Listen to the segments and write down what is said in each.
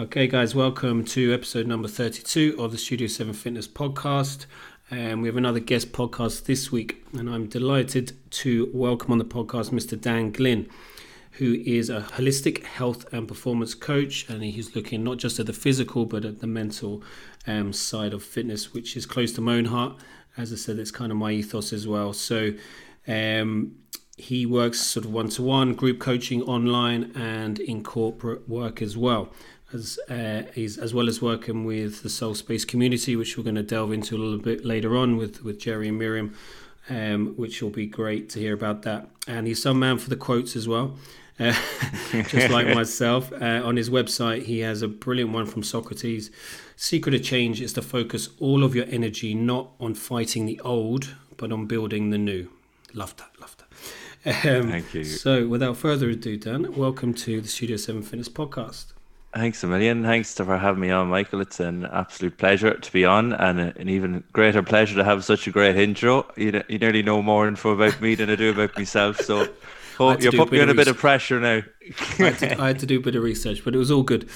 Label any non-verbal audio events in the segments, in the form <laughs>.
Okay, guys, welcome to episode number 32 of the Studio 7 Fitness podcast. And we have another guest podcast this week, and I'm delighted to welcome on the podcast Mr. Dan Glynn, who is a holistic health and performance coach, and he's looking not just at the physical but at the mental um, side of fitness, which is close to my own heart. As I said, it's kind of my ethos as well. So, um, he works sort of one to one, group coaching online, and in corporate work as well as uh, he's as well as working with the Soul Space community, which we're going to delve into a little bit later on with with Jerry and Miriam, um, which will be great to hear about that. And he's some man for the quotes as well. Uh, <laughs> just like <laughs> myself. Uh, on his website, he has a brilliant one from Socrates. Secret of change is to focus all of your energy not on fighting the old, but on building the new. Love that, love that. Um, Thank you. So, without further ado, Dan, welcome to the Studio 7 Fitness Podcast. Thanks a million. Thanks for having me on, Michael. It's an absolute pleasure to be on, and an even greater pleasure to have such a great intro. You, you nearly know more info about me than I do about myself, so <laughs> oh, you're putting me under a bit of pressure now. I, had to, I, had to, do a bit of research, but it was all good.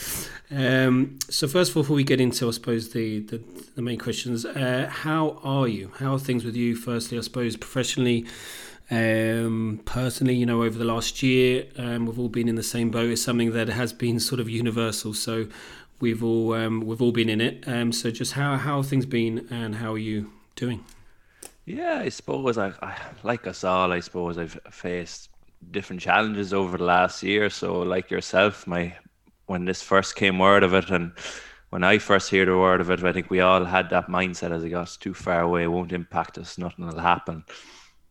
Um, so first of all, before we get into, I suppose the the, the main questions, uh, how are you? How are things with you? Firstly, I suppose professionally um, personally, you know, over the last year, um, we've all been in the same boat. It's something that has been sort of universal. So we've all um, we've all been in it. Um, so just how how things been, and how are you doing? Yeah, I suppose I, I like us all. I suppose I've faced different challenges over the last year. So like yourself, my when this first came word of it, and when I first heard the word of it, I think we all had that mindset as it got too far away, it won't impact us, nothing will happen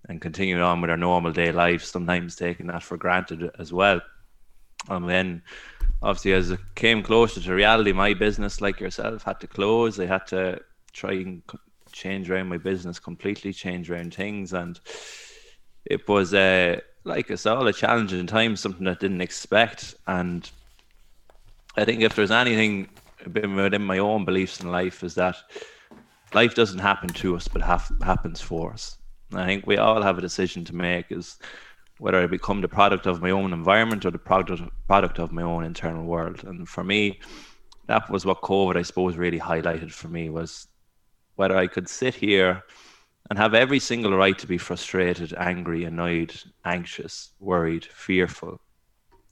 and continuing on with our normal day life, sometimes taking that for granted as well. And then, obviously, as it came closer to reality, my business, like yourself, had to close. I had to try and change around my business completely, change around things. And it was, uh, like us all, a challenging time, something I didn't expect. And I think if there's anything within my own beliefs in life, is that life doesn't happen to us, but ha- happens for us. I think we all have a decision to make is whether I become the product of my own environment or the product product of my own internal world. And for me, that was what COVID, I suppose, really highlighted for me was whether I could sit here and have every single right to be frustrated, angry, annoyed, anxious, worried, fearful,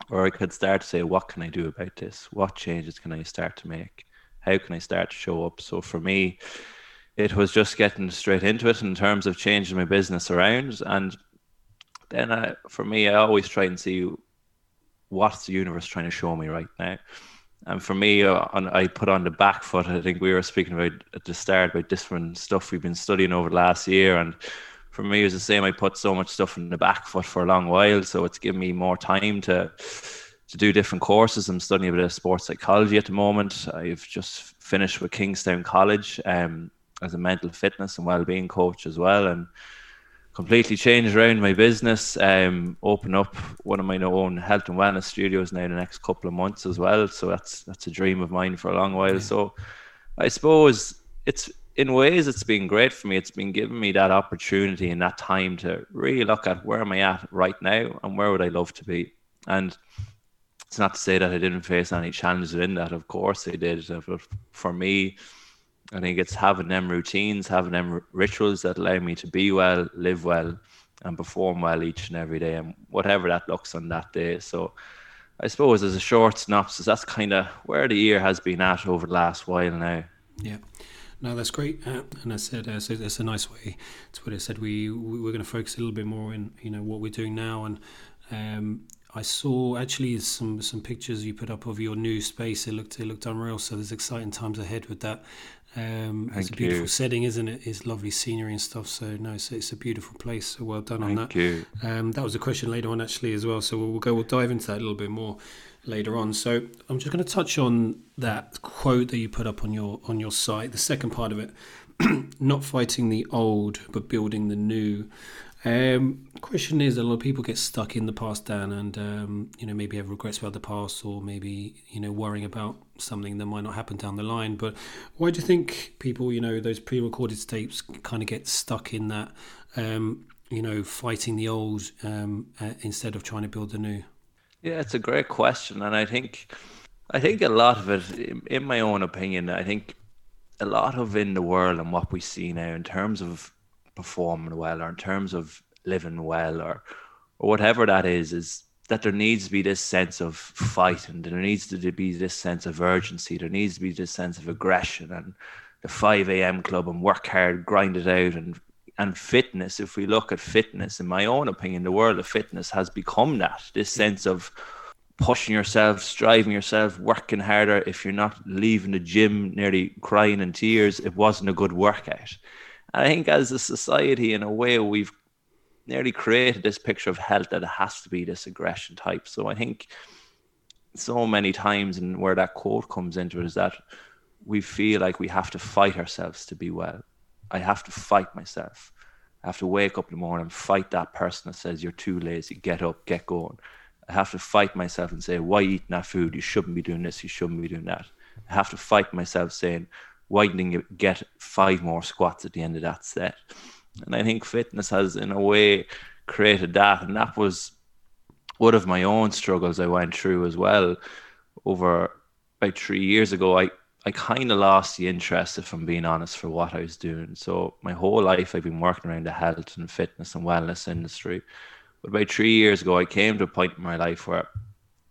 or I could start to say, what can I do about this? What changes can I start to make? How can I start to show up? So for me, it was just getting straight into it in terms of changing my business around. And then I, for me, I always try and see what's the universe trying to show me right now. And for me, uh, I put on the back foot. I think we were speaking about at the start about different stuff we've been studying over the last year. And for me, it was the same. I put so much stuff in the back foot for a long while. So it's given me more time to to do different courses. I'm studying a bit of sports psychology at the moment. I've just finished with Kingstown College. Um, as a mental fitness and well-being coach as well and completely changed around my business um open up one of my own health and wellness studios now in the next couple of months as well. So that's that's a dream of mine for a long while. Yeah. so i suppose it's in ways it's been great for me. It's been giving me that opportunity and that time to really look at where am i at right now and where would i love to be. And it's not to say that i didn't face any challenges in that. Of course i did. But for me I think it's having them routines, having them rituals that allow me to be well, live well, and perform well each and every day, and whatever that looks on that day. So, I suppose as a short synopsis, that's kind of where the year has been at over the last while now. Yeah. No, that's great, uh, and I said uh, so that's a nice way to put it. I said we, we we're going to focus a little bit more in you know what we're doing now, and um, I saw actually some some pictures you put up of your new space. It looked it looked unreal. So there's exciting times ahead with that. Um, it's a beautiful you. setting, isn't it? It's lovely scenery and stuff. So no, it's, it's a beautiful place. So well done Thank on that. You. Um, that was a question later on actually as well. So we'll, we'll go. We'll dive into that a little bit more later on. So I'm just going to touch on that quote that you put up on your on your site. The second part of it, <clears throat> not fighting the old but building the new. Um, question is, a lot of people get stuck in the past, Dan, and um, you know maybe have regrets about the past, or maybe you know worrying about something that might not happen down the line. But why do you think people, you know, those pre-recorded tapes kind of get stuck in that, um, you know, fighting the old um, uh, instead of trying to build the new? Yeah, it's a great question, and I think I think a lot of it, in my own opinion, I think a lot of in the world and what we see now in terms of performing well or in terms of living well or or whatever that is, is that there needs to be this sense of fight and there needs to be this sense of urgency. There needs to be this sense of aggression and the 5 a.m. club and work hard, grind it out and and fitness, if we look at fitness, in my own opinion, the world of fitness has become that this sense of pushing yourself, striving yourself, working harder. If you're not leaving the gym nearly crying in tears, it wasn't a good workout. I think as a society, in a way, we've nearly created this picture of health that it has to be this aggression type. So I think so many times, and where that quote comes into it, is that we feel like we have to fight ourselves to be well. I have to fight myself. I have to wake up in the morning and fight that person that says you're too lazy. Get up, get going. I have to fight myself and say, why eating that food? You shouldn't be doing this. You shouldn't be doing that. I have to fight myself saying, you get five more squats at the end of that set? And I think fitness has, in a way, created that. And that was one of my own struggles I went through as well. Over about three years ago, I, I kind of lost the interest, if I'm being honest, for what I was doing. So my whole life, I've been working around the health and fitness and wellness industry. But about three years ago, I came to a point in my life where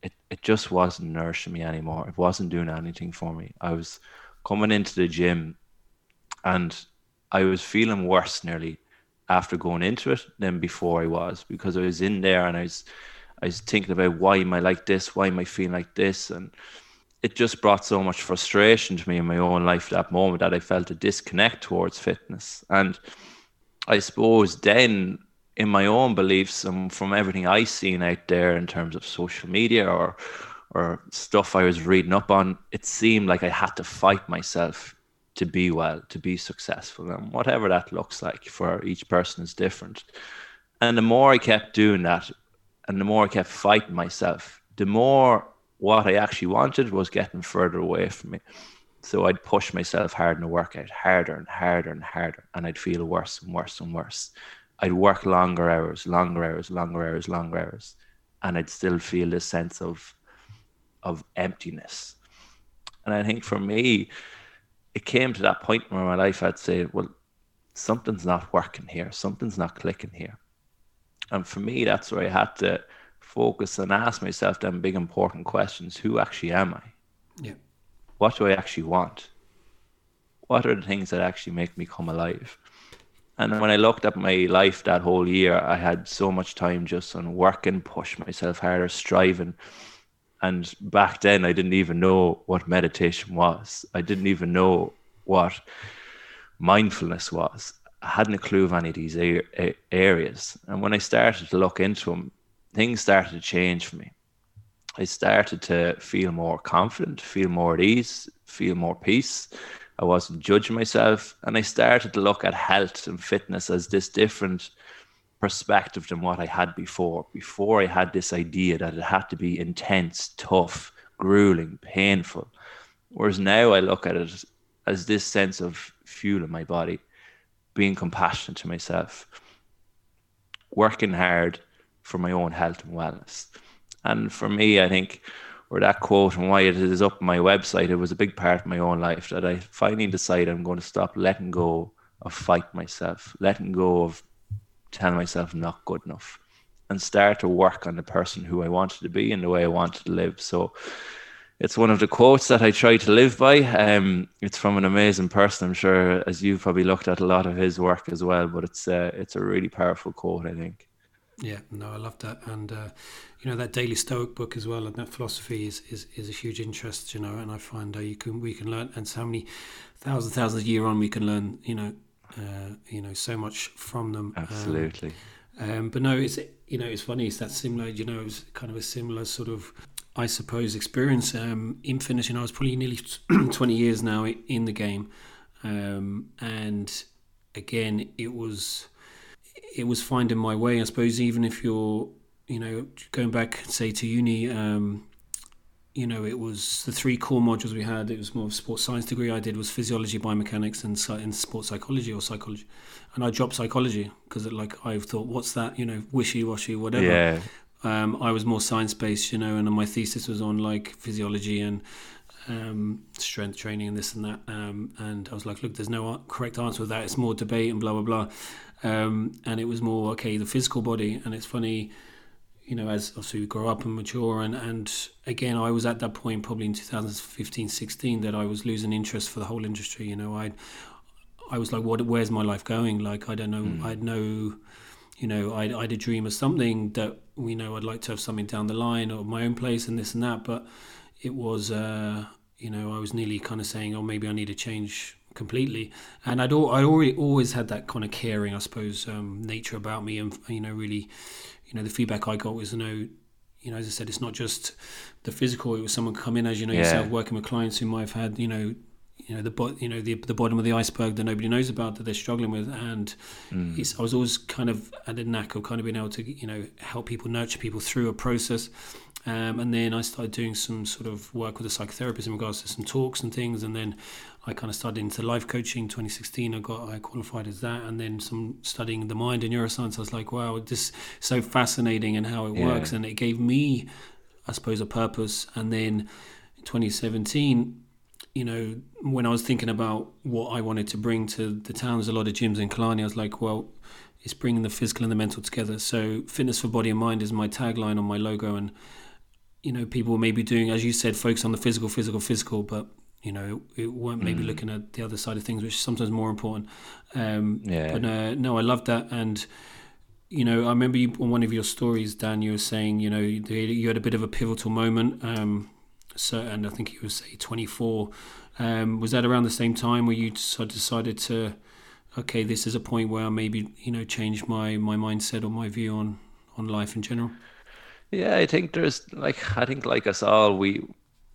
it, it just wasn't nourishing me anymore. It wasn't doing anything for me. I was coming into the gym and I was feeling worse nearly after going into it than before I was because I was in there and I was I was thinking about why am I like this? Why am I feeling like this? And it just brought so much frustration to me in my own life at that moment that I felt a disconnect towards fitness. And I suppose then in my own beliefs and from everything I seen out there in terms of social media or or stuff I was reading up on, it seemed like I had to fight myself to be well, to be successful. And whatever that looks like for each person is different. And the more I kept doing that and the more I kept fighting myself, the more what I actually wanted was getting further away from me. So I'd push myself hard in the workout, harder and harder and harder, and I'd feel worse and worse and worse. I'd work longer hours, longer hours, longer hours, longer hours, and I'd still feel this sense of of emptiness. And I think for me, it came to that point where my life I'd say, well, something's not working here, something's not clicking here. And for me, that's where I had to focus and ask myself them big important questions. Who actually am I? Yeah. What do I actually want? What are the things that actually make me come alive? And when I looked at my life that whole year, I had so much time just on working, push myself harder, striving. And back then, I didn't even know what meditation was. I didn't even know what mindfulness was. I hadn't a clue of any of these areas. And when I started to look into them, things started to change for me. I started to feel more confident, feel more at ease, feel more peace. I wasn't judging myself. And I started to look at health and fitness as this different perspective than what I had before. Before I had this idea that it had to be intense, tough, grueling, painful. Whereas now I look at it as this sense of fuel in my body, being compassionate to myself, working hard, for my own health and wellness. And for me, I think, or that quote and why it is up on my website, it was a big part of my own life that I finally decided I'm going to stop letting go of fight myself, letting go of telling myself I'm not good enough, and start to work on the person who I wanted to be and the way I wanted to live. So it's one of the quotes that I try to live by. Um, it's from an amazing person, I'm sure, as you've probably looked at a lot of his work as well. But it's uh, it's a really powerful quote, I think. Yeah, no, I love that, and uh, you know that Daily Stoic book as well, and that philosophy is, is, is a huge interest, you know. And I find uh, you can we can learn, and so many thousands thousands of year on, we can learn, you know, uh, you know, so much from them. Um, Absolutely. Um, um, but no, it's you know, it's funny. It's that similar, you know, it's kind of a similar sort of, I suppose, experience um, in know, I was probably nearly <clears throat> twenty years now in the game, um, and again, it was it was finding my way. I suppose even if you're, you know, going back say to uni, um, you know, it was the three core modules we had. It was more of a sports science degree. I did was physiology, biomechanics, and, and sports psychology or psychology. And I dropped psychology because like I thought, what's that? You know, wishy washy, whatever. Yeah. Um, I was more science based, you know, and my thesis was on like physiology and um, strength training and this and that. Um, and I was like, look, there's no correct answer with that. It's more debate and blah blah blah. Um, and it was more okay, the physical body. And it's funny, you know, as obviously we grow up and mature. And and again, I was at that point probably in 2015, 16 that I was losing interest for the whole industry. You know, I I was like, what? Where's my life going? Like, I don't know. Mm. I had no you know, I, I had a dream of something that we know I'd like to have something down the line or my own place and this and that. But it was, uh, you know, I was nearly kind of saying, oh, maybe I need to change completely. And I'd I already always had that kind of caring, I suppose, um, nature about me, and you know, really, you know, the feedback I got was, you know, you know, as I said, it's not just the physical. It was someone come in, as you know yeah. yourself, working with clients who might have had, you know, you know the bo- you know the the bottom of the iceberg that nobody knows about that they're struggling with and mm. I was always kind of at the knack of kind of being able to you know help people nurture people through a process um, and then I started doing some sort of work with a psychotherapist in regards to some talks and things and then I kind of started into life coaching 2016 I got I qualified as that and then some studying the mind and neuroscience I was like wow this so fascinating and how it yeah. works and it gave me I suppose a purpose and then 2017 you know, when I was thinking about what I wanted to bring to the town, there's a lot of gyms in Killarney. I was like, well, it's bringing the physical and the mental together. So, fitness for body and mind is my tagline on my logo. And, you know, people may be doing, as you said, focus on the physical, physical, physical, but, you know, it, it weren't maybe mm. looking at the other side of things, which is sometimes more important. Um, yeah. But uh, no, I love that. And, you know, I remember you, on one of your stories, Dan, you were saying, you know, you had a bit of a pivotal moment. Um, so, and I think he was say 24. Um, was that around the same time where you decided to, okay, this is a point where I maybe you know change my my mindset or my view on on life in general? Yeah, I think there's like I think like us all, we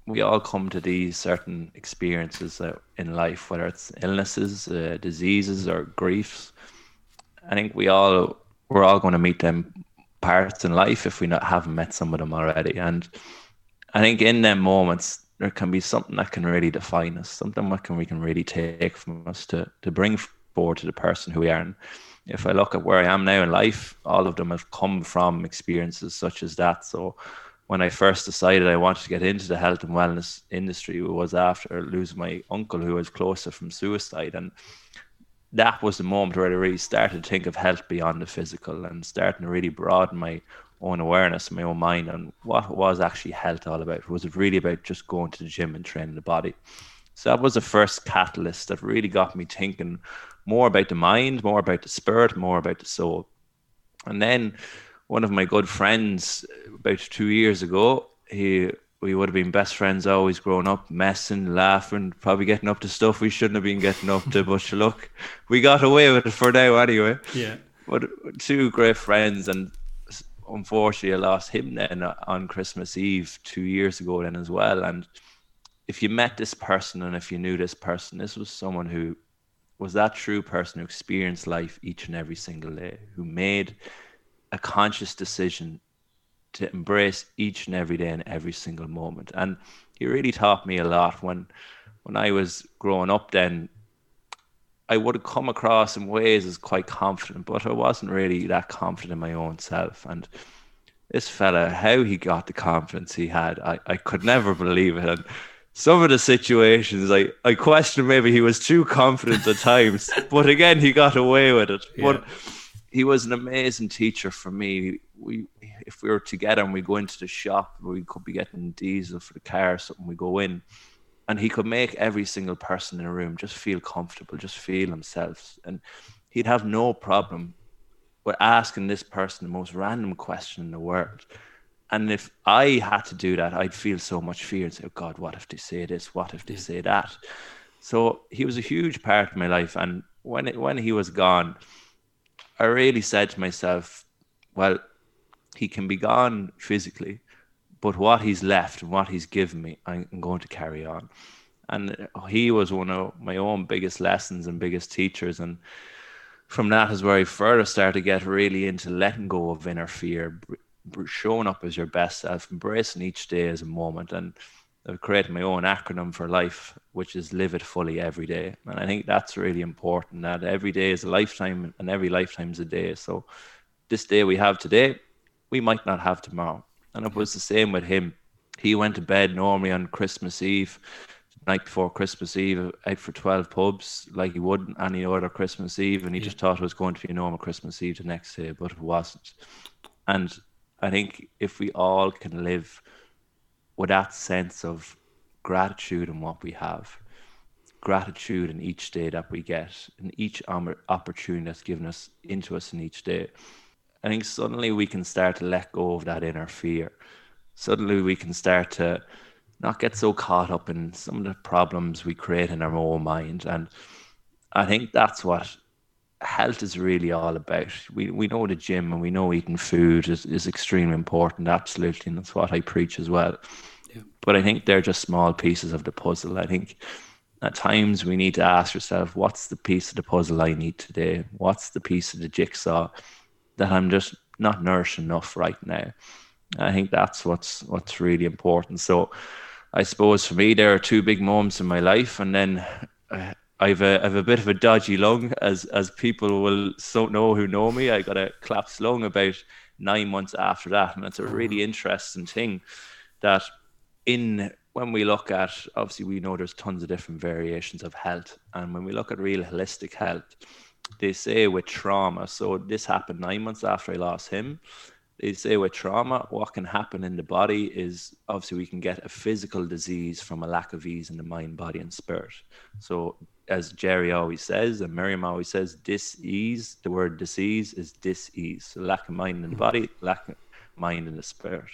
we all come to these certain experiences in life, whether it's illnesses, uh, diseases, or griefs. I think we all we're all going to meet them parts in life if we not haven't met some of them already, and I think in them moments there can be something that can really define us, something that can we can really take from us to to bring forward to the person who we are. And if I look at where I am now in life, all of them have come from experiences such as that. So when I first decided I wanted to get into the health and wellness industry, it was after losing my uncle who was closer from suicide. And that was the moment where I really started to think of health beyond the physical and starting to really broaden my own awareness my own mind on what was actually health all about. Was it really about just going to the gym and training the body? So that was the first catalyst that really got me thinking more about the mind, more about the spirit, more about the soul. And then one of my good friends about two years ago, he we would have been best friends always growing up, messing, laughing, probably getting up to stuff we shouldn't have been getting up to. but look, we got away with it for now anyway. Yeah. But two great friends, and unfortunately, I lost him then on Christmas Eve two years ago then as well. And if you met this person and if you knew this person, this was someone who was that true person who experienced life each and every single day, who made a conscious decision to embrace each and every day and every single moment. And he really taught me a lot when when I was growing up then I would have come across in ways as quite confident, but I wasn't really that confident in my own self. And this fella, how he got the confidence he had, I, I could never believe it. And some of the situations, I, I question maybe he was too confident at times, <laughs> but again, he got away with it. Yeah. But he was an amazing teacher for me. We, if we were together and we go into the shop, we could be getting diesel for the car or something, we go in and he could make every single person in a room just feel comfortable, just feel themselves. and he'd have no problem with asking this person the most random question in the world. And if I had to do that, I'd feel so much fear and say, oh God, what if they say this? What if they say that? So he was a huge part of my life. And when it, when he was gone, I really said to myself, well, he can be gone physically, but what he's left and what he's given me, I'm going to carry on. And he was one of my own biggest lessons and biggest teachers. And from that is where I further started to get really into letting go of inner fear, showing up as your best self, embracing each day as a moment. And I've created my own acronym for life, which is live it fully every day. And I think that's really important that every day is a lifetime and every lifetime is a day. So this day we have today, we might not have tomorrow. And it was the same with him. He went to bed normally on Christmas Eve, night before Christmas Eve, out for 12 pubs like he would any other Christmas Eve. And he yeah. just thought it was going to be a normal Christmas Eve the next day, but it wasn't. And I think if we all can live with that sense of gratitude in what we have, gratitude in each day that we get, in each opportunity that's given us into us in each day, I think suddenly we can start to let go of that inner fear. Suddenly we can start to not get so caught up in some of the problems we create in our own mind. And I think that's what health is really all about. We we know the gym and we know eating food is, is extremely important, absolutely, and that's what I preach as well. Yeah. But I think they're just small pieces of the puzzle. I think at times we need to ask yourself, what's the piece of the puzzle I need today? What's the piece of the jigsaw that I'm just not nourished enough right now. I think that's what's what's really important. So I suppose for me there are two big moments in my life, and then uh, I've a I've a bit of a dodgy lung, as as people will so know who know me. I got a collapsed lung about nine months after that, and it's a mm-hmm. really interesting thing that in when we look at obviously we know there's tons of different variations of health, and when we look at real holistic health they say with trauma, so this happened nine months after I lost him. They say with trauma, what can happen in the body is obviously we can get a physical disease from a lack of ease in the mind, body, and spirit. So, as Jerry always says, and Miriam always says, disease, the word disease is disease. So, lack of mind in the body, lack of mind in the spirit,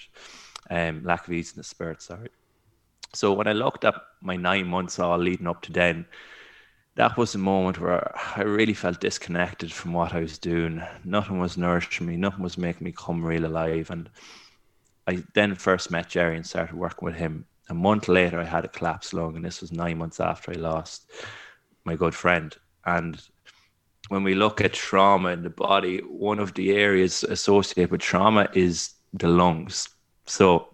um, lack of ease in the spirit, sorry. So, when I looked at my nine months all leading up to then, that was a moment where I really felt disconnected from what I was doing. Nothing was nourishing me, nothing was making me come real alive. And I then first met Jerry and started working with him. A month later, I had a collapsed lung, and this was nine months after I lost my good friend. And when we look at trauma in the body, one of the areas associated with trauma is the lungs. So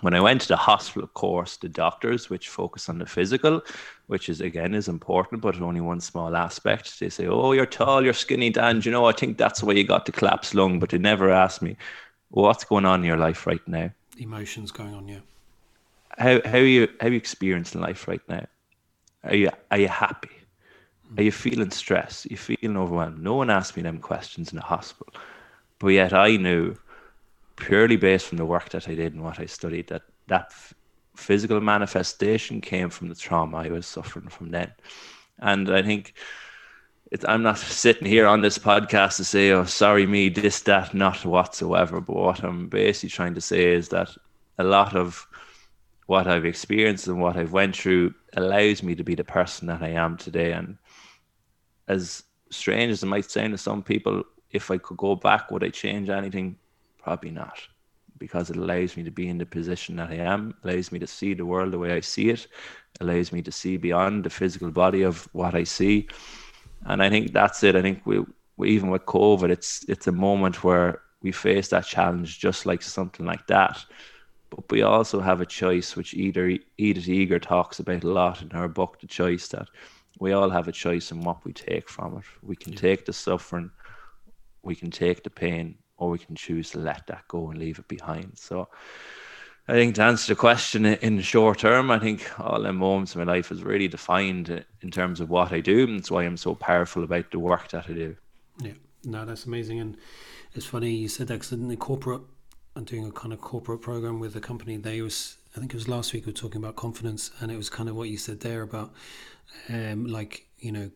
when I went to the hospital, course, the doctors, which focus on the physical, which is again is important, but only one small aspect. They say, "Oh, you're tall, you're skinny, Dan. You know, I think that's why you got the collapsed lung." But they never ask me, "What's going on in your life right now?" Emotions going on, yeah. How how are you how are you experiencing life right now? Are you are you happy? Are you feeling stressed? Are you feeling overwhelmed? No one asked me them questions in the hospital, but yet I knew purely based from the work that I did and what I studied that that physical manifestation came from the trauma I was suffering from then. And I think it's, I'm not sitting here on this podcast to say, oh, sorry, me, this, that, not whatsoever. But what I'm basically trying to say is that a lot of what I've experienced and what I've went through allows me to be the person that I am today. And as strange as it might sound to some people, if I could go back, would I change anything? Probably not, because it allows me to be in the position that I am, allows me to see the world the way I see it, allows me to see beyond the physical body of what I see. And I think that's it. I think we, we even with COVID, it's it's a moment where we face that challenge just like something like that. But we also have a choice, which either Edith Eger talks about a lot in her book, The Choice, that we all have a choice in what we take from it. We can take the suffering, we can take the pain, or we can choose to let that go and leave it behind. So I think to answer the question in the short term, I think all the moments in my life is really defined in terms of what I do. And that's why I'm so powerful about the work that I do. Yeah, no, that's amazing. And it's funny you said that because in the corporate, I'm doing a kind of corporate program with a company. They was, I think it was last week, we were talking about confidence, and it was kind of what you said there about, um, like you know,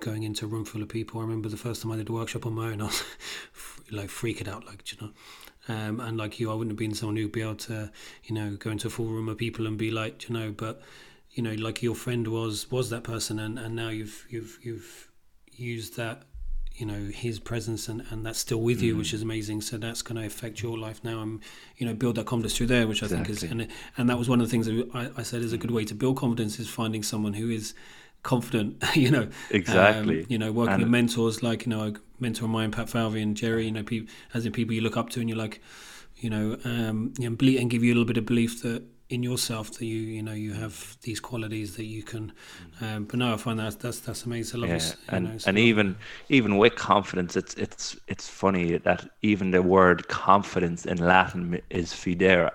going into a room full of people. I remember the first time I did a workshop on my own, <laughs> I was like freaking out, like, you know. Um, and like you, I wouldn't have been someone who'd be able to, you know, go into a full room of people and be like, you know, but, you know, like your friend was was that person, and, and now you've you've you've used that, you know, his presence, and, and that's still with you, mm. which is amazing. So that's going to affect your life now, and you know, build that confidence through there, which I exactly. think is, and and that was one of the things that I, I said is a good way to build confidence is finding someone who is confident, <laughs> you know. Exactly. Um, you know, working and with mentors like, you know, a mentor of mine, Pat Falvey and Jerry, you know, people, as in people you look up to and you're like, you know, um, you know, and give you a little bit of belief that, in yourself that you you know you have these qualities that you can um, but no I find that that's that's amazing yeah, you and know, and even even with confidence, it's it's it's funny that even the word confidence in Latin is fidera,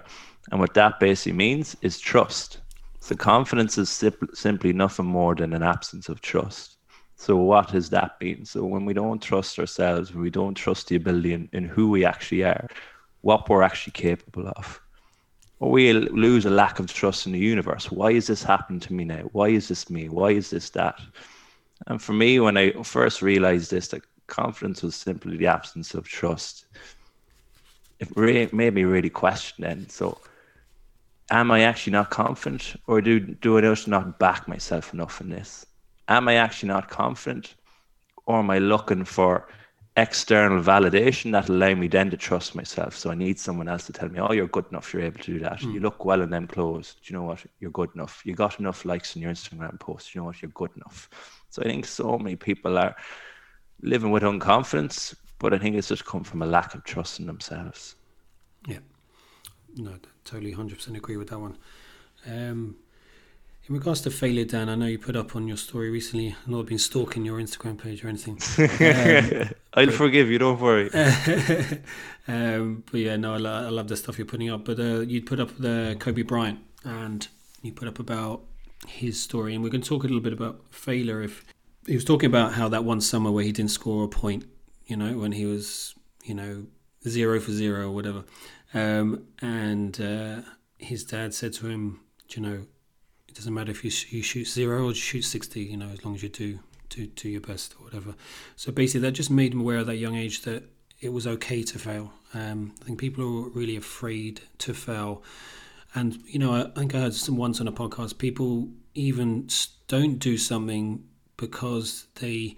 and what that basically means is trust. So confidence is sim- simply nothing more than an absence of trust. So what does that mean? So when we don't trust ourselves, when we don't trust the ability in, in who we actually are, what we're actually capable of, or we lose a lack of trust in the universe. Why is this happening to me now? Why is this me? Why is this that? And for me, when I first realized this, that confidence was simply the absence of trust, it re- made me really question then. So, am I actually not confident, or do do I just not back myself enough in this? Am I actually not confident, or am I looking for external validation that allow me then to trust myself? So I need someone else to tell me, "Oh, you're good enough. You're able to do that. You look well in them clothes. Do you know what? You're good enough. You got enough likes on your Instagram post. You know what? You're good enough." So I think so many people are living with unconfidence, but I think it's just come from a lack of trust in themselves. Yeah, no, totally, hundred percent agree with that one. Um, in regards to failure, Dan, I know you put up on your story recently. I've not been stalking your Instagram page or anything. <laughs> I'll forgive you. Don't worry. <laughs> um, but yeah, no, I, lo- I love the stuff you're putting up. But uh, you put up the Kobe Bryant, and you put up about his story, and we're going to talk a little bit about failure. If he was talking about how that one summer where he didn't score a point, you know, when he was, you know, zero for zero or whatever, um, and uh, his dad said to him, "Do you know, it doesn't matter if you, you shoot zero or shoot sixty, you know, as long as you do do do your best or whatever." So basically, that just made him aware at that young age that it was okay to fail. Um, I think people are really afraid to fail. And, you know, I, I think I heard some once on a podcast, people even don't do something because they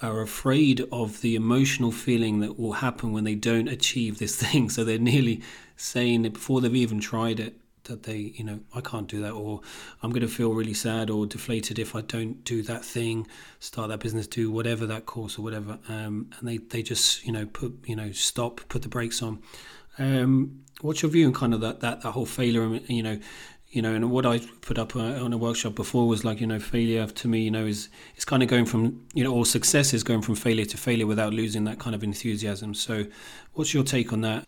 are afraid of the emotional feeling that will happen when they don't achieve this <laughs> thing. So they're nearly saying it before they've even tried it that they, you know, I can't do that, or I'm going to feel really sad or deflated if I don't do that thing, start that business, do whatever that course or whatever. Um, and they, they just, you know, put, you know, stop, put the brakes on. Um, what's your view on kind of that, that, that whole failure, and, you know, you know, and what I put up uh, on a workshop before was like, you know, failure to me, you know, is it's kind of going from, you know, or success is going from failure to failure without losing that kind of enthusiasm. So, what's your take on that?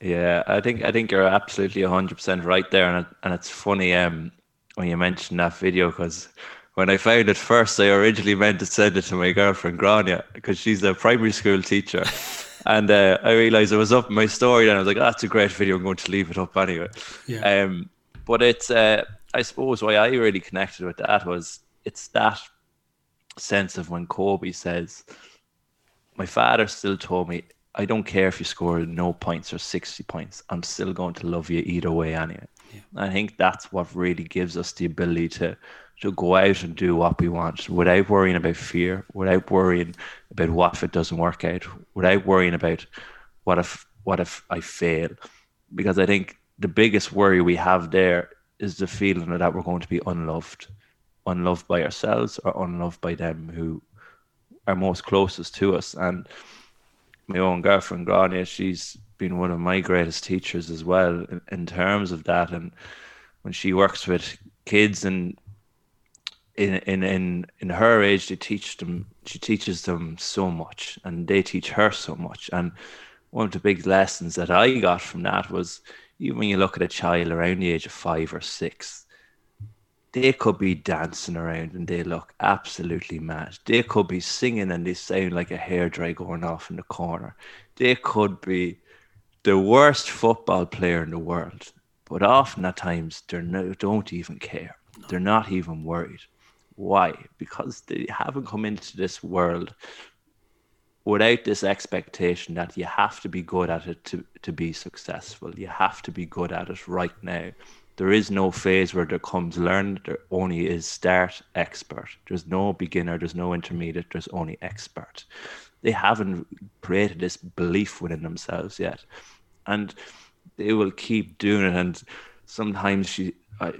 Yeah, I think I think you're absolutely hundred percent right there, and and it's funny um when you mentioned that video because when I found it first, I originally meant to send it to my girlfriend Grania because she's a primary school teacher, <laughs> and uh, I realized it was up in my story, and I was like, oh, "That's a great video. I'm going to leave it up anyway." Yeah. Um, but it's uh, I suppose why I really connected with that was it's that sense of when Kobe says, "My father still told me." I don't care if you score no points or 60 points. I'm still going to love you either way anyway. Yeah. I think that's what really gives us the ability to to go out and do what we want without worrying about fear, without worrying about what if it doesn't work out, without worrying about what if what if I fail. Because I think the biggest worry we have there is the feeling that we're going to be unloved. Unloved by ourselves or unloved by them who are most closest to us. And my own girlfriend Grania, she's been one of my greatest teachers as well in, in terms of that. And when she works with kids and in in in in her age, they teach them. She teaches them so much, and they teach her so much. And one of the big lessons that I got from that was even when you look at a child around the age of five or six, they could be dancing around and they look absolutely mad. They could be singing and they sound like a hairdryer going off in the corner. They could be the worst football player in the world, but often at times they no, don't even care. They're not even worried. Why? Because they haven't come into this world without this expectation that you have to be good at it to, to be successful. You have to be good at it right now. There is no phase where there comes learn, there only is start expert. There's no beginner, there's no intermediate, there's only expert. They haven't created this belief within themselves yet. And they will keep doing it. And sometimes she, I,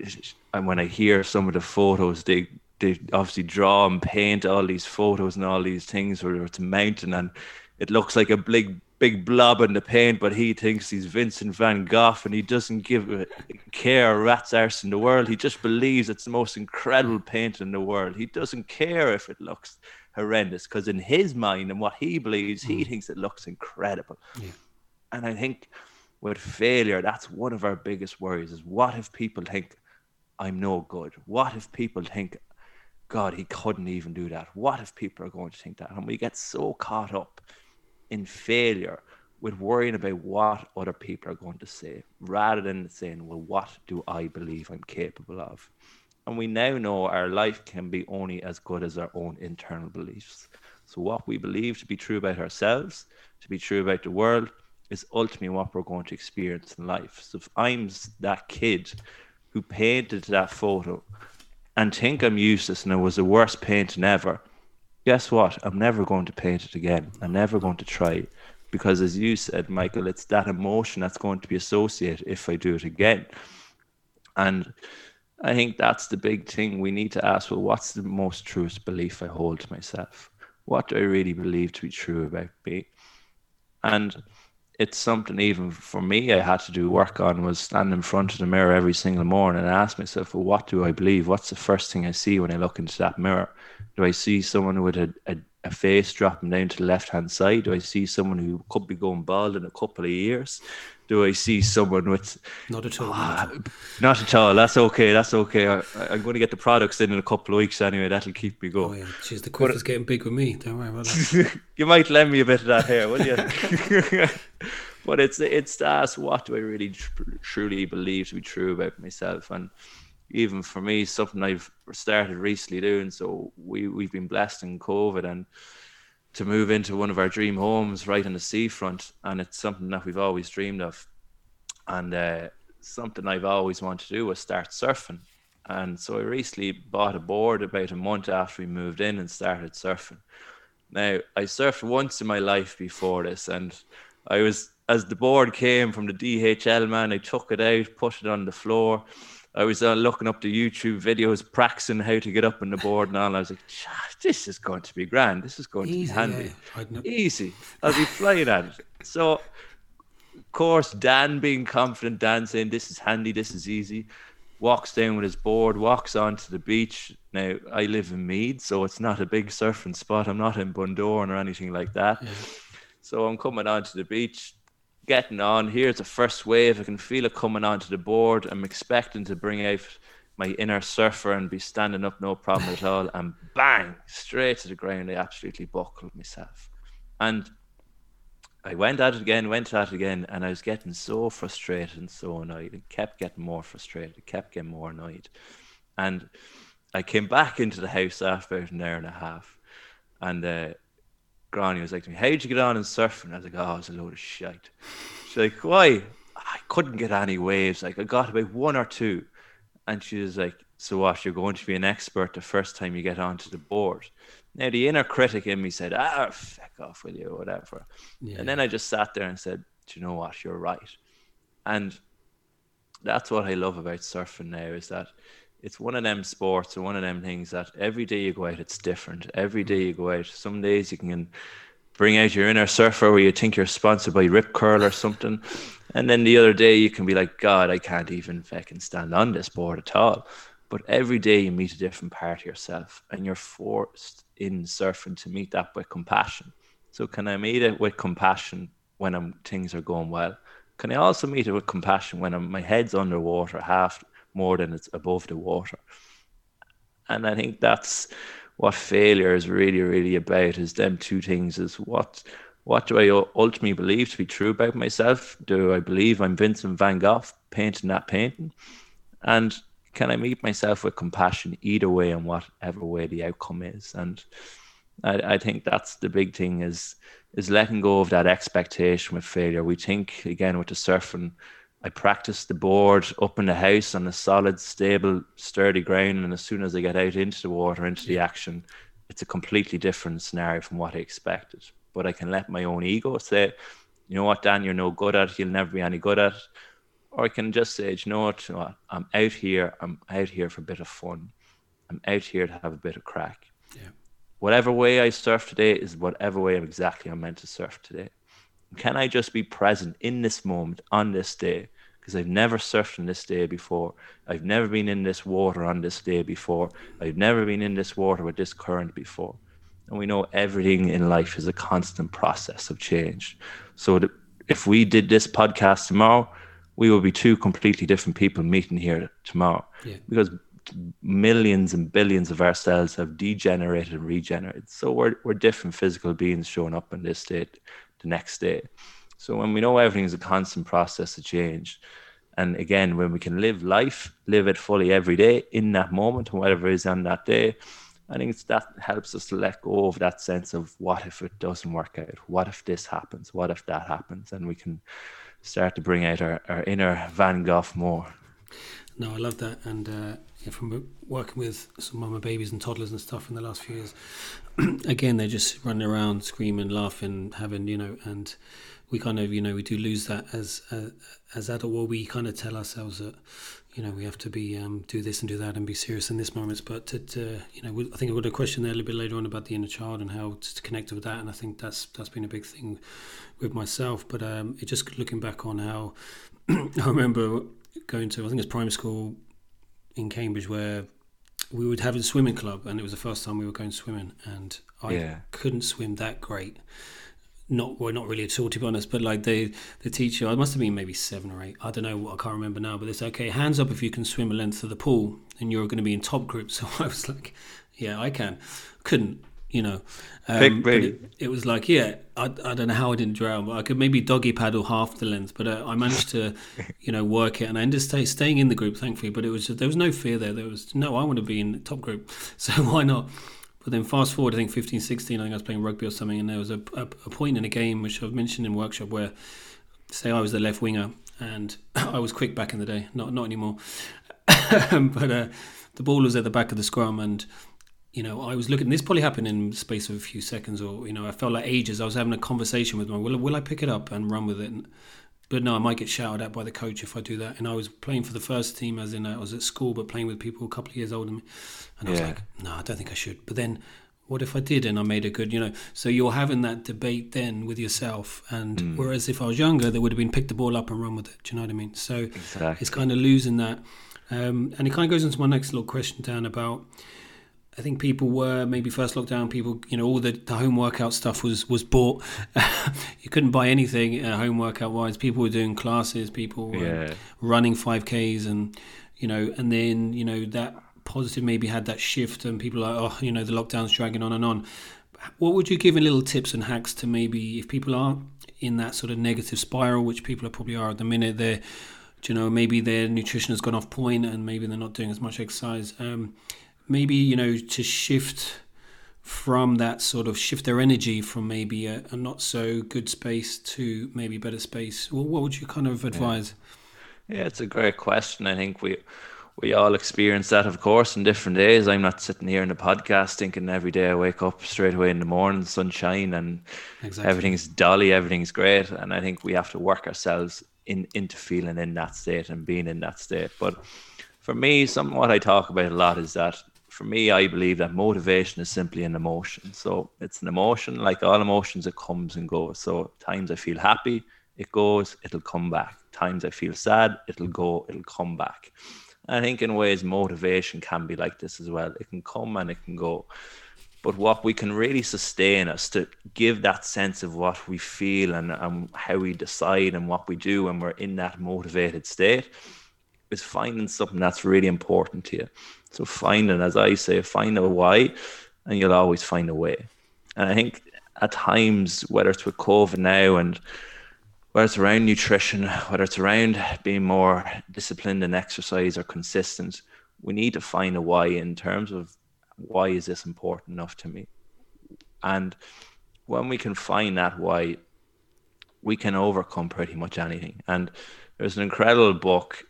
and when I hear some of the photos, they they obviously draw and paint all these photos and all these things where it's a mountain and it looks like a big big blob in the paint, but he thinks he's Vincent van Gogh and he doesn't give a care a rat's arse in the world. He just believes it's the most incredible paint in the world. He doesn't care if it looks horrendous because in his mind and what he believes, he mm. thinks it looks incredible. Yeah. And I think with failure, that's one of our biggest worries is what if people think I'm no good? What if people think, God, he couldn't even do that? What if people are going to think that? And we get so caught up in failure with worrying about what other people are going to say rather than saying, well, what do I believe I'm capable of? And we now know our life can be only as good as our own internal beliefs. So, what we believe to be true about ourselves, to be true about the world, is ultimately what we're going to experience in life. So, if I'm that kid who painted that photo and think I'm useless and it was the worst painting ever, guess what? I'm never going to paint it again. I'm never going to try because, as you said, Michael, it's that emotion that's going to be associated if I do it again. And I think that's the big thing we need to ask. Well, what's the most truest belief I hold to myself? What do I really believe to be true about me? And it's something even for me I had to do work on was stand in front of the mirror every single morning and ask myself, well, what do I believe? What's the first thing I see when I look into that mirror? Do I see someone with a, a, a face dropping down to the left hand side? Do I see someone who could be going bald in a couple of years? Do I see someone with not at all? Uh, not at all. That's okay. That's okay. I, am going to get the products in in a couple of weeks anyway. That'll keep me going. Oh yeah, Jeez, the quiff is getting big with me. Don't worry about that. <laughs> you might lend me a bit of that hair, will you? <laughs> but it's it's that what do I really tr- truly believe to be true about myself and even for me something I've started recently doing. So we we've been blessed in covid and to move into one of our dream homes right on the seafront. And it's something that we've always dreamed of. And uh, something I've always wanted to do was start surfing. And so I recently bought a board about a month after we moved in and started surfing. Now I surfed once in my life before this and I was as the board came from the DHL man, I took it out, put it on the floor. I was uh, looking up the YouTube videos, practicing how to get up on the board and all. I was like, this is going to be grand. This is going Easy, to be handy. Yeah. Easy. I'll be flying at it. So, of course, Dan being confident, Dan saying, this is handy, this is easy, walks down with his board, walks onto the beach. Now, I live in Meath, so it's not a big surfing spot. I'm not in Bundoran or anything like that. Yeah. So I'm coming onto the beach, getting on. Here's the first wave. I can feel it coming onto the board. I'm expecting to bring out my inner surfer and be standing up no problem at all. And bang, straight to the ground. I absolutely buckled myself. And I went at it again, went at it again, and I was getting so frustrated and so annoyed. and kept getting more frustrated, kept getting more annoyed. And I came back into the house after an hour and a half. And uh, Grania was like to me, How'd you get on in surfing? I was like, Oh, it's a load of shit. She's like, Why? I couldn't get any waves. Like, I got about one or two. And she was like, So what? You're going to be an expert the first time you get onto the board. Now, the inner critic in me said, Ah, fuck off, with you? Whatever. Yeah. And then I just sat there and said, Do you know what? You're right. And that's what I love about surfing now is that it's one of them sports or one of them things that every day you go out, it's different. Every day you go out, some days you can bring out your inner surfer where you think you're sponsored by Rip Curl or something. And then the other day you can be like, God, I can't even fucking stand on this board at all. But every day you meet a different part of yourself and you're forced in surfing to meet that with compassion. So can I meet it with compassion when I'm, things are going well? Can I also meet it with compassion when I'm, my head's underwater, half more than it's above the water. And I think that's what failure is really, really about is them two things is what what do I ultimately believe to be true about myself? Do I believe I'm Vincent van Gogh painting that painting? And can I meet myself with compassion either way and whatever way the outcome is? And I, I think that's the big thing is is letting go of that expectation with failure. We think again with the surfing I practice the board up in the house on a solid, stable, sturdy ground. And as soon as I get out into the water, into the action, it's a completely different scenario from what I expected. But I can let my own ego say, you know what, Dan, you're no good at it. You'll never be any good at it. Or I can just say, you know what, I'm out here. I'm out here for a bit of fun. I'm out here to have a bit of crack. Yeah. Whatever way I surf today is whatever way I'm exactly I'm meant to surf today. Can I just be present in this moment on this day? Because I've never surfed on this day before. I've never been in this water on this day before. I've never been in this water with this current before. And we know everything in life is a constant process of change. So if we did this podcast tomorrow, we will be two completely different people meeting here tomorrow. Yeah. Because millions and billions of our cells have degenerated and regenerated. So we're, we're different physical beings showing up in this state the next day. So when we know everything is a constant process of change, and again, when we can live life, live it fully every day in that moment, and whatever is on that day, I think it's that helps us to let go of that sense of what if it doesn't work out? What if this happens? What if that happens? And we can start to bring out our, our inner Van Gogh more. No, I love that. And uh, yeah, from working with some mama babies and toddlers and stuff in the last few years, <clears throat> again, they're just running around, screaming, laughing, having, you know, and we kind of, you know, we do lose that as uh, as adult. Well, we kind of tell ourselves that you know we have to be um, do this and do that and be serious in this moment. But to, to, you know, I think I've got a question there a little bit later on about the inner child and how to connect with that. And I think that's that's been a big thing with myself. But um, it just looking back on how <clears throat> I remember going to I think it's primary school in Cambridge where we would have a swimming club and it was the first time we were going swimming and I yeah. couldn't swim that great not well, not really at all to be honest. But like the the teacher, I must have been maybe seven or eight. I don't know. I can't remember now. But they said, okay, hands up if you can swim a length of the pool, and you're going to be in top group. <laughs> So I was like, yeah, I can. Couldn't, you know. Um, it, it, was like, yeah, I, I don't know how I didn't drown, but I could maybe doggy paddle half the length. But uh, I managed to, <laughs> you know, work it, and I ended up stay, staying in the group, thankfully. But it was just, there was no fear there. There was no, I want to be in the top group, <laughs> so why not? But then fast forward, I think 15, 16, I think I was playing rugby or something, and there was a, a, a point in a game which I've mentioned in workshop where, say, I was the left winger and <coughs> I was quick back in the day, not not anymore. <coughs> but uh, the ball was at the back of the scrum, and you know, I was looking. This probably happened in space of a few seconds, or you know, I felt like ages. I was having a conversation with my, will, will I pick it up and run with it? And, but no, I might get shouted at by the coach if I do that. And I was playing for the first team, as in uh, I was at school, but playing with people a couple of years older than me. And I was like, no, I don't think I should. But then, what if I did and I made a good, you know? So you're having that debate then with yourself. And mm. whereas if I was younger, they would have been pick the ball up and run with it. Do you know what I mean? So exactly. it's kind of losing that. Um, and it kind of goes into my next little question, Dan, about I think people were maybe first lockdown. People, you know, all the, the home workout stuff was was bought. <laughs> you couldn't buy anything uh, home workout wise. People were doing classes. People were yeah. running five Ks, and you know, and then you know that positive maybe had that shift, and people are like, oh, you know, the lockdown's dragging on and on. What would you give in little tips and hacks to maybe if people are in that sort of negative spiral, which people are probably are at the minute, they're, you know, maybe their nutrition has gone off point and maybe they're not doing as much exercise. Um, maybe you know to shift from that sort of shift their energy from maybe a, a not so good space to maybe better space. Well, what would you kind of advise? Yeah. yeah it's a great question. I think we we all experience that of course in different days. I'm not sitting here in the podcast thinking every day i wake up straight away in the morning sunshine and exactly. everything's dolly everything's great. And i think we have to work ourselves in into feeling in that state and being in that state. But for me, something what I talk about a lot is that for me, I believe that motivation is simply an emotion. So it's an emotion, like all emotions, it comes and goes. So times I feel happy, it goes, it'll come back. Times I feel sad, it'll go, it'll come back. I think in ways motivation can be like this as well. It can come and it can go. But what we can really sustain us to give that sense of what we feel and, and how we decide and what we do when we're in that motivated state is finding something that's really important to you. So finding, as I say, find a why, and you'll always find a way. And I think at times, whether it's with COVID now and whether it's around nutrition, whether it's around being more disciplined in exercise or consistent, we need to find a why in terms of why is this important enough to me? And when we can find that why, we can overcome pretty much anything. And there's an incredible book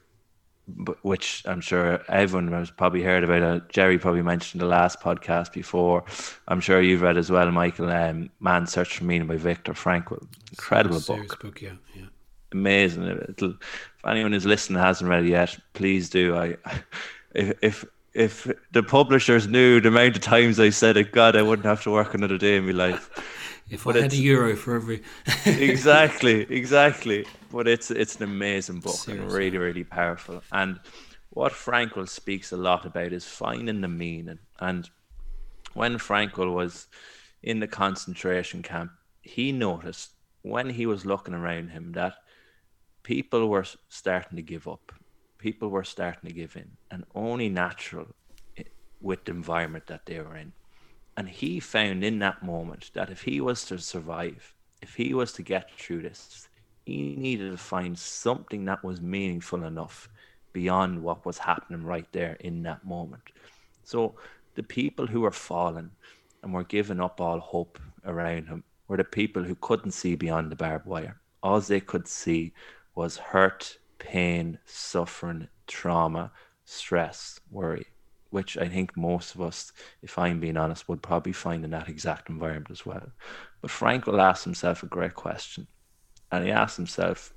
which I'm sure everyone has probably heard about. Uh, Jerry probably mentioned the last podcast before. I'm sure you've read as well, Michael. Um, Man's Search for Meaning by Viktor Frankl. Incredible book. book. Yeah, yeah. Amazing. It'll, if anyone who's listening hasn't read it yet, please do. I, if if if the publishers knew the amount of times I said it, God, I wouldn't have to work another day in my life. If but I had a euro for every. <laughs> exactly, exactly. But it's it's an amazing book Seriously. and really, really powerful. And what Frankl speaks a lot about is finding the meaning. And when Frankl was in the concentration camp, he noticed when he was looking around him that people were starting to give up. People were starting to give in, and only natural eh, with the environment that they were in. And he found in that moment that if he was to survive, if he was to get through this, he needed to find something that was meaningful enough beyond what was happening right there in that moment. So the people who were fallen and were giving up all hope around him were the people who couldn't see beyond the barbed wire. All they could see was hurt, pain, suffering, trauma, stress, worry which I think most of us, if I'm being honest, would probably find in that exact environment as well. But Frankl ask himself a great question. And he asked himself,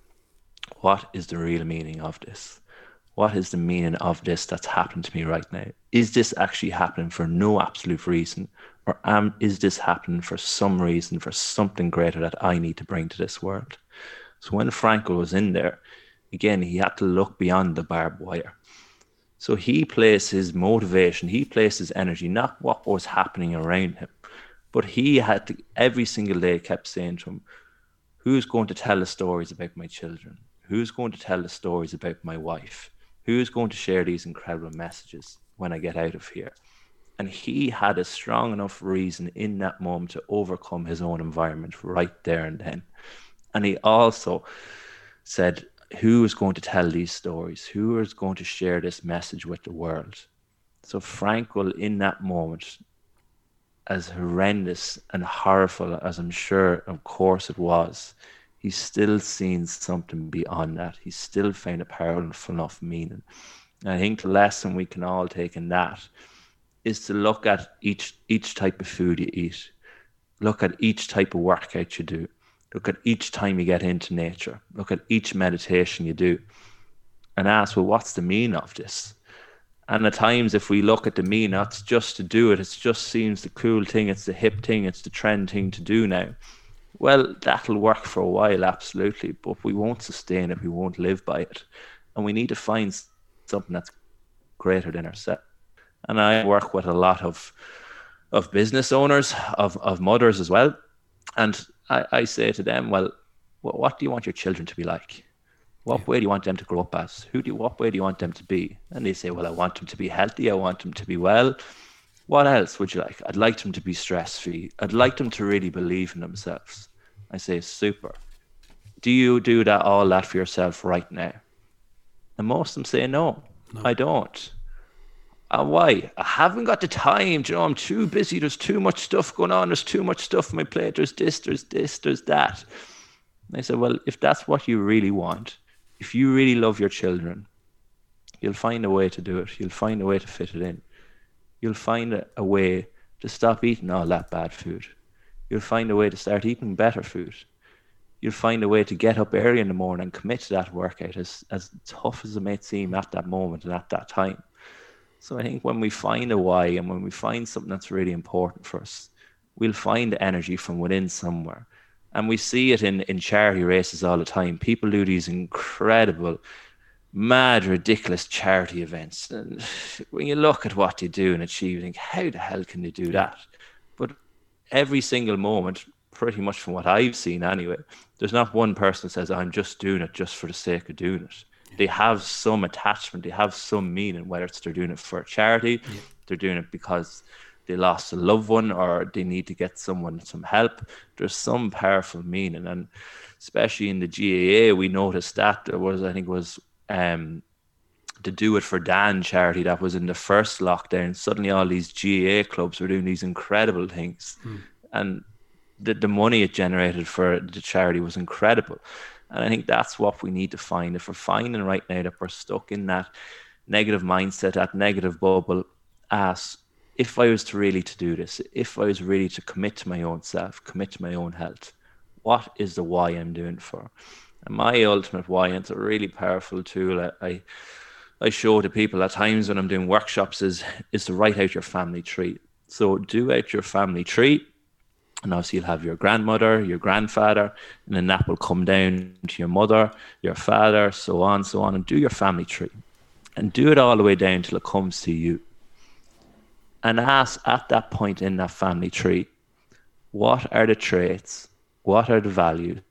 what is the real meaning of this? What is the meaning of this that's happening to me right now? Is this actually happening for no absolute reason? Or am, is this happening for some reason, for something greater that I need to bring to this world? So when Frankl was in there, again, he had to look beyond the barbed wire so he placed his motivation, he placed his energy, not what was happening around him, but he had to, every single day kept saying to him, Who's going to tell the stories about my children? Who's going to tell the stories about my wife? Who's going to share these incredible messages when I get out of here? And he had a strong enough reason in that moment to overcome his own environment right there and then. And he also said, who is going to tell these stories? Who is going to share this message with the world? So Frankl, in that moment, as horrendous and horrible as I'm sure, of course, it was, he's still seen something beyond that. He's still found a powerful enough meaning. And I think the lesson we can all take in that is to look at each each type of food you eat, look at each type of workout you do, Look at each time you get into nature. Look at each meditation you do and ask, well, what's the meaning of this? And at times, if we look at the mean, that's just to do it. It just seems the cool thing. It's the hip thing. It's the trend thing to do now. Well, that'll work for a while, absolutely, but we won't sustain it. We won't live by it. And we need to find something that's greater than ourselves. And I work with a lot of of business owners, of, of mothers as well. And I, I say to them, well, what, what do you want your children to be like? What yeah. way do you want them to grow up as? Who do you, what way do you want them to be? And they say, well, I want them to be healthy. I want them to be well. What else would you like? I'd like them to be stress free. I'd like them to really believe in themselves. I say, super. Do you do that all that for yourself right now? And most of them say, no, no. I don't. And why? I haven't got the time. Do you know, I'm too busy. There's too much stuff going on. There's too much stuff on my plate. There's this, there's this, there's that. And I said, well, if that's what you really want, if you really love your children, you'll find a way to do it. You'll find a way to fit it in. You'll find a, way to stop eating all that bad food. You'll find a way to start eating better food. You'll find a way to get up early in the morning and commit to that workout as, as tough as it may seem at that moment and at that time so I think when we find a why and when we find something that's really important for us, we'll find energy from within somewhere. And we see it in, in charity races all the time. People do these incredible, mad, ridiculous charity events. And when you look at what they do and achieve, you think, how the hell can they do that? But every single moment, pretty much from what I've seen anyway, there's not one person says, I'm just doing it just for the sake of doing it they have some attachment, they have some meaning, whether it's they're doing it for a charity, yeah. they're doing it because they lost a loved one or they need to get someone some help. There's some powerful meaning, and especially in the GAA, we noticed that there was, I think, was um, the Do It for Dan charity that was in the first lockdown. Suddenly, all these GAA clubs were doing these incredible things, mm. and the the money it generated for the charity was incredible. And I think that's what we need to find. If we're finding right now that we're stuck in that negative mindset, that negative bubble, ask if I was to really to do this, if I was really to commit to my own self, commit to my own health, what is the why I'm doing for? And my ultimate why, and it's a really powerful tool I I show to people at times when I'm doing workshops is is to write out your family tree. So do out your family tree And obviously, you'll have your grandmother, your grandfather, and then that will come down to your mother, your father, so on, so on, and do your family tree. And do it all the way down till it comes to you. And ask at that point in that family tree, what are the traits, what are the values,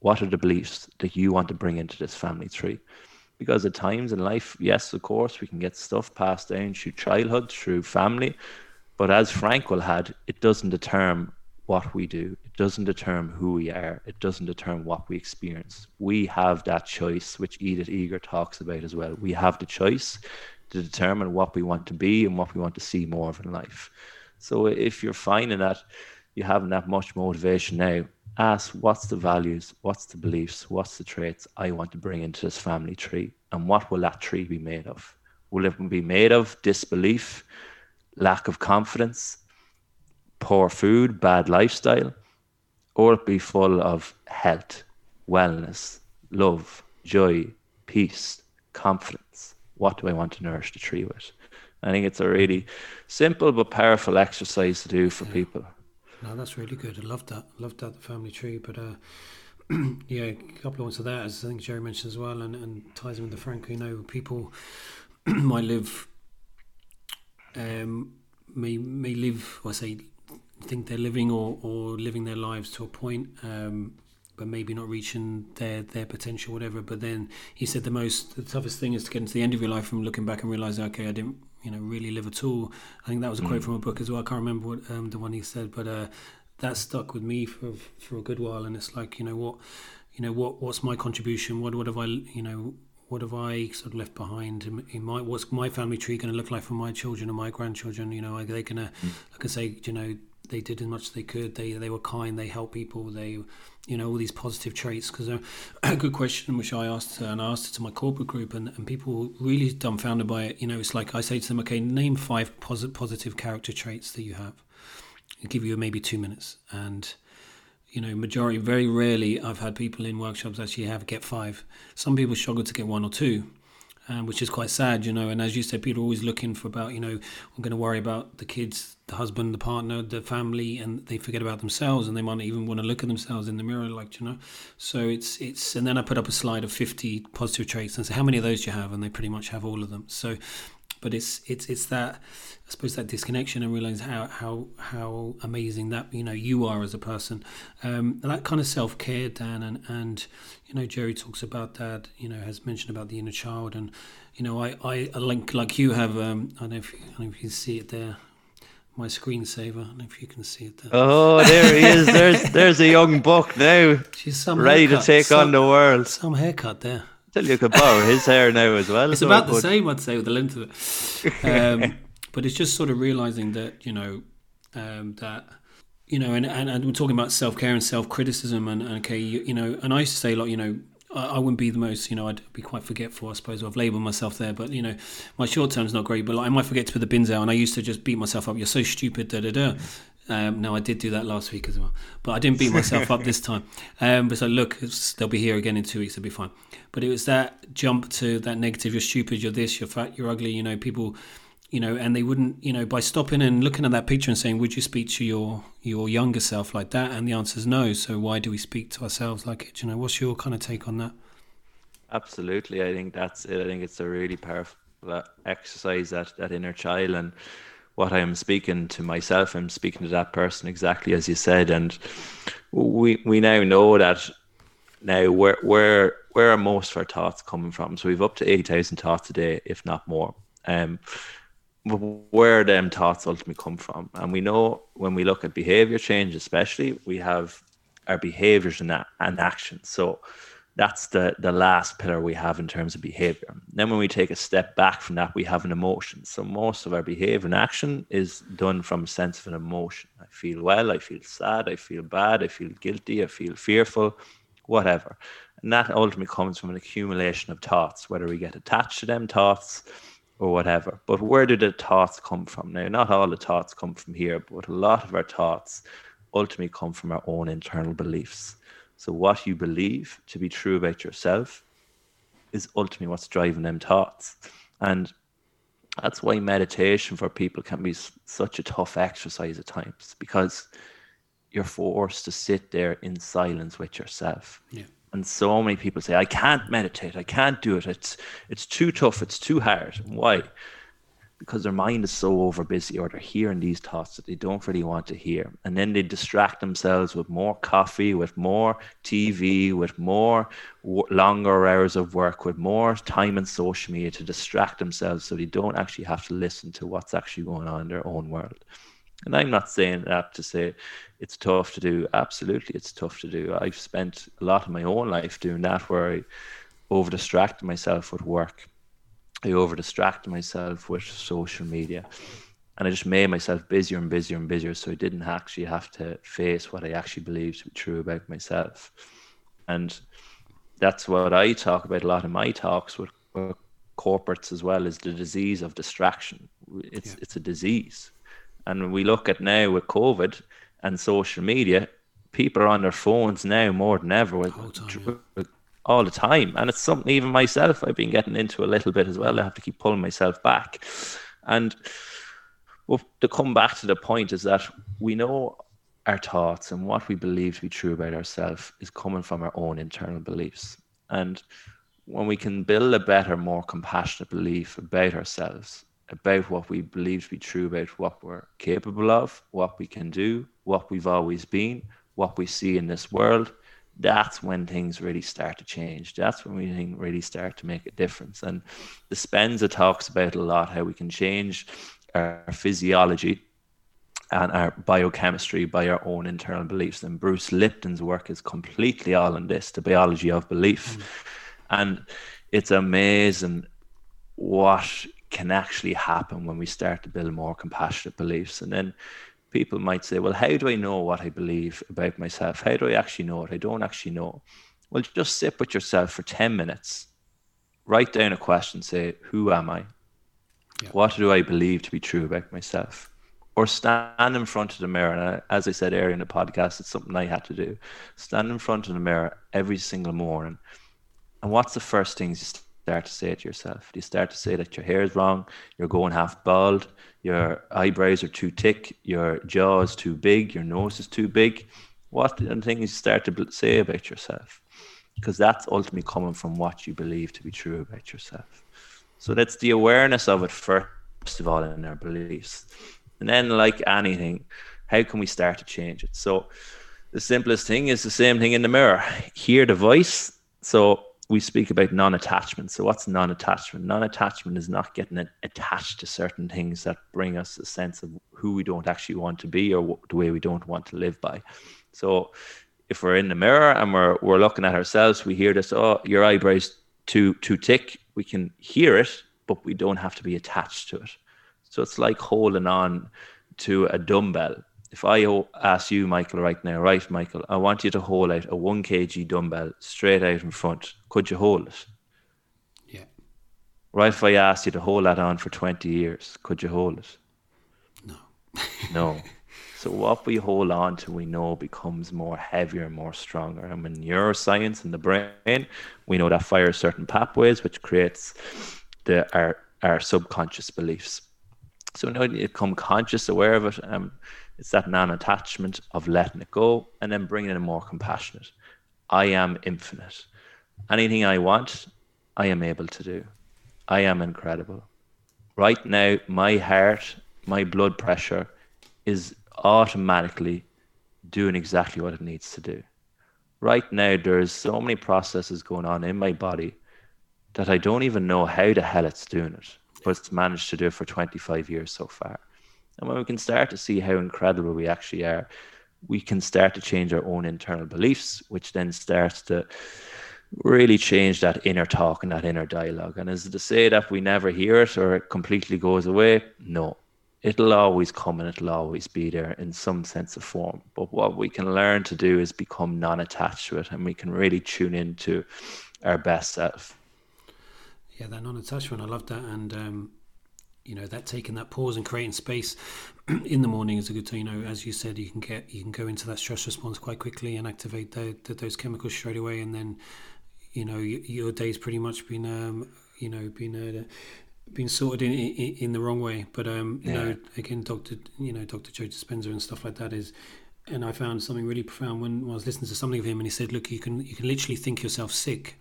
what are the beliefs that you want to bring into this family tree? Because at times in life, yes, of course, we can get stuff passed down through childhood, through family. But as Frankl had, it doesn't determine what we do. It doesn't determine who we are. It doesn't determine what we experience. We have that choice, which Edith Eger talks about as well. We have the choice to determine what we want to be and what we want to see more of in life. So if you're finding that you haven't that much motivation now, ask what's the values, what's the beliefs, what's the traits I want to bring into this family tree, and what will that tree be made of? Will it be made of disbelief, lack of confidence, poor food, bad lifestyle, or it be full of health, wellness, love, joy, peace, confidence. What do I want to nourish the tree with? I think it's a really simple but powerful exercise to do for yeah. people. No, that's really good. I love that. I love that the family tree. But uh, <clears throat> yeah, a couple of ones of that, as I think Jerry mentioned as well, and, and ties in with the Frank. You know, people <clears throat> might live, um, may may live. I say, think they're living or, or living their lives to a point, um, but maybe not reaching their their potential, whatever. But then he said the most, the toughest thing is to get into the end of your life and looking back and realize, okay, I didn't you know really live at all. I think that was a quote mm. from a book as well. I can't remember what um, the one he said, but uh, that stuck with me for for a good while. And it's like you know what, you know what what's my contribution? What what have I you know what have I sort of left behind in, in my what's my family tree going to look like for my children and my grandchildren? You know, are they going to, mm. like I say, you know, they did as much as they could. They they were kind. They helped people. They, you know, all these positive traits. Because uh, a, <clears throat> a, good question which I asked uh, and I asked it to my corporate group, and, and people were really dumbfounded by it. You know, it's like I say to them, okay, name five positive character traits that you have. i give you maybe two minutes, and you know, majority very rarely I've had people in workshops actually have get five. Some people struggle to get one or two um, which is quite sad, you know. And as you said, people are always looking for about, you know, I'm going to worry about the kids, the husband, the partner, the family, and they forget about themselves, and they might not even want to look at themselves in the mirror, like you know. So it's it's, and then I put up a slide of 50 positive traits and say, how many of those do you have? And they pretty much have all of them. So, but it's it's it's that I suppose that disconnection and realize how how how amazing that you know you are as a person. Um, that kind of self care, Dan, and and you know Jerry talks about that. You know has mentioned about the inner child, and you know I I like like you have. Um, I don't know if you, I don't know if you can see it there. My screensaver. I don't know if you can see it there. Oh, there he is. There's there's a young buck now, ready haircut. to take some, on the world. Some haircut there. Tell you could borrow his hair now as well. It's so about the same, I'd say, with the length of it. <laughs> Um, but it's just sort of realizing that you know um, that you know, and, and, and we're talking about self care and self criticism, and, and, okay, you, you, know, and I used to say like, you know, I, I, wouldn't be the most, you know, I'd be quite forgetful, I suppose. I've labelled myself there, but you know, my short term's not great, but like, I might forget to put the bins out, and I used to just beat myself up. You're so stupid, da da da. Um, no, I did do that last week as well, but I didn't beat myself up this time. <laughs> Um, but so look, they'll be here again in two weeks. It'll be fine. But it was that jump to that negative. You're stupid. You're this. You're fat. You're ugly. You know, people. You know, and they wouldn't. You know, by stopping and looking at that picture and saying, "Would you speak to your your younger self like that?" And the answer is no. So why do we speak to ourselves like it? You know, what's your kind of take on that? Absolutely, I think that's it. I think it's a really powerful uh, exercise that that inner child and what I am speaking to myself, I'm speaking to that person exactly as you said. And we we now know that now where where where are most of our thoughts coming from? So we've up to eight thousand thoughts a day, if not more. Um, where them thoughts ultimately come from, and we know when we look at behavior change, especially, we have our behaviors and and actions. So that's the the last pillar we have in terms of behavior. Then when we take a step back from that, we have an emotion. So most of our behavior and action is done from a sense of an emotion. I feel well, I feel sad, I feel bad, I feel guilty, I feel fearful, whatever. And that ultimately comes from an accumulation of thoughts, whether we get attached to them thoughts or whatever. But where do the thoughts come from? Now, not all the thoughts come from here, but a lot of our thoughts ultimately come from our own internal beliefs. So what you believe to be true about yourself is ultimately what's driving them thoughts. And that's why meditation for people can be such a tough exercise at times because you're forced to sit there in silence with yourself. Yeah. And so many people say, I can't meditate, I can't do it. It's it's too tough, it's too hard. Why? because their mind is so over busy or they're hearing these thoughts that they don't really want to hear. And then they distract themselves with more coffee, with more TV, with more w- longer hours of work, with more time in social media to distract themselves so they don't actually have to listen to what's actually going on in their own world. And I'm not saying that to say it's tough to do. Absolutely, it's tough to do. I've spent a lot of my own life doing that where I over distracted myself with work I over distracted myself with social media and I just made myself busier and busier and busier. So I didn't actually have to face what I actually believed to be true about myself. And that's what I talk about a lot in my talks with, with corporates as well is the disease of distraction. It's yeah. it's a disease. And when we look at now with COVID and social media, people are on their phones now more than ever with, time, yeah all the time. And it's something even myself I've been getting into a little bit as well. I have to keep pulling myself back. And well, to come back to the point is that we know our thoughts and what we believe to be true about ourselves is coming from our own internal beliefs. And when we can build a better, more compassionate belief about ourselves, about what we believe to be true about what we're capable of, what we can do, what we've always been, what we see in this world, that's when things really start to change. That's when we really start to make a difference. And the Dispenza talks about a lot how we can change our physiology and our biochemistry by our own internal beliefs. And Bruce Lipton's work is completely all in this, the biology of belief. Mm. And it's amazing what can actually happen when we start to build more compassionate beliefs. And then people might say, well, how do I know what I believe about myself? How do I actually know it? I don't actually know. Well, just sit with yourself for 10 minutes, write down a question, say, who am I? Yeah. What do I believe to be true about myself? Or stand in front of the mirror. And as I said earlier in the podcast, it's something I had to do. Stand in front of the mirror every single morning. And what's the first things you start to say to yourself? Do you start to say that your hair is wrong, you're going half bald, your eyebrows are too thick, your jaw is too big, your nose is too big? What the things you start to say about yourself? Because that's ultimately coming from what you believe to be true about yourself. So that's the awareness of it first of all in our beliefs. And then, like anything, how can we start to change it? So the simplest thing is the same thing in the mirror. Hear the voice. So we speak about non-attachment. So what's non-attachment? Non-attachment is not getting attached to certain things that bring us a sense of who we don't actually want to be or the way we don't want to live by. So if we're in the mirror and we're we're looking at ourselves, we hear this, oh, your eyebrows too too thick. We can hear it, but we don't have to be attached to it. So it's like holding on to a dumbbell if I ask you, Michael, right now, right, Michael, I want you to hold out a one kg dumbbell straight out in front. Could you hold it? Yeah. Right. If I asked you to hold that on for 20 years, could you hold it? No. <laughs> no. <laughs> So what we hold on to, we know becomes more heavier and more stronger. And in neuroscience and the brain, we know that fires certain pathways, which creates the our our subconscious beliefs. So now you become conscious, aware of it. Um, it's that non attachment of letting it go and then bringing in a more compassionate. I am infinite. Anything I want, I am able to do. I am incredible. Right now, my heart, my blood pressure is automatically doing exactly what it needs to do. Right now, there's so many processes going on in my body that I don't even know how the hell it's doing it, but it's managed to do it for 25 years so far. And when we can start to see how incredible we actually are, we can start to change our own internal beliefs, which then starts to really change that inner talk and that inner dialogue. And is it to say that we never hear it or it completely goes away? No. It'll always come and it'll always be there in some sense of form. But what we can learn to do is become non attached to it and we can really tune into our best self. Yeah, that non attachment, I love that. And um, you know that taking that pause and creating space <clears throat> in the morning is a good thing. You know, as you said, you can get you can go into that stress response quite quickly and activate the, the, those chemicals straight away, and then you know your, your day's pretty much been um, you know been uh, been sorted in, in, in the wrong way. But um, you yeah. know, again, Doctor you know Doctor Joe Dispenza and stuff like that is and I found something really profound when, when I was listening to something of him, and he said, "Look, you can you can literally think yourself sick."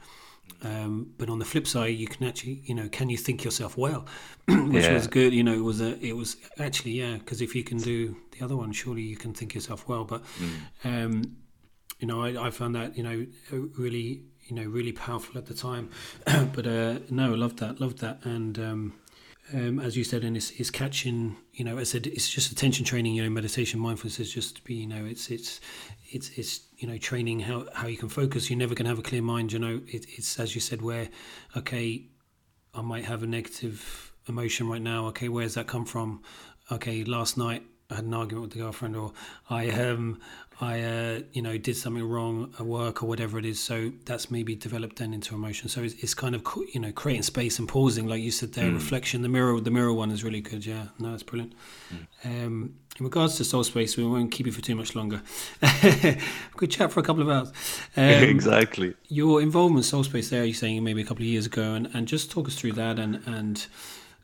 Um, but on the flip side, you can actually, you know, can you think yourself well, <clears throat> which Yeah. was good. You know, it was a, it was actually, yeah, because if you can do the other one, surely you can think yourself well. But, um, you know, I, I found that, you know, really, you know, really powerful at the time. <clears throat> but uh, no, loved that, loved that, and um, um, as you said, and it's, it's catching, you know, I said it's just attention training, you know, meditation, mindfulness is just be, you know, it's it's it's it's you know training how how you can focus. You're never going to have a clear mind, you know. It, it's as you said, where okay, I might have a negative emotion right now. Okay, where's that come from? Okay, last night had an argument with the girlfriend, or I um I uh, you know did something wrong at work or whatever it is. So that's maybe developed then into emotion. So it's, it's kind of you know creating space and pausing, like you said there. Reflection, the mirror, the mirror one is really good. Yeah, no, that's brilliant. Um, in regards to soul space, we won't keep you for too much longer. <laughs> Good chat for a couple of hours. <laughs> Um, exactly. your involvement in soul space there you're saying maybe a couple of years ago and, and just talk us through that and and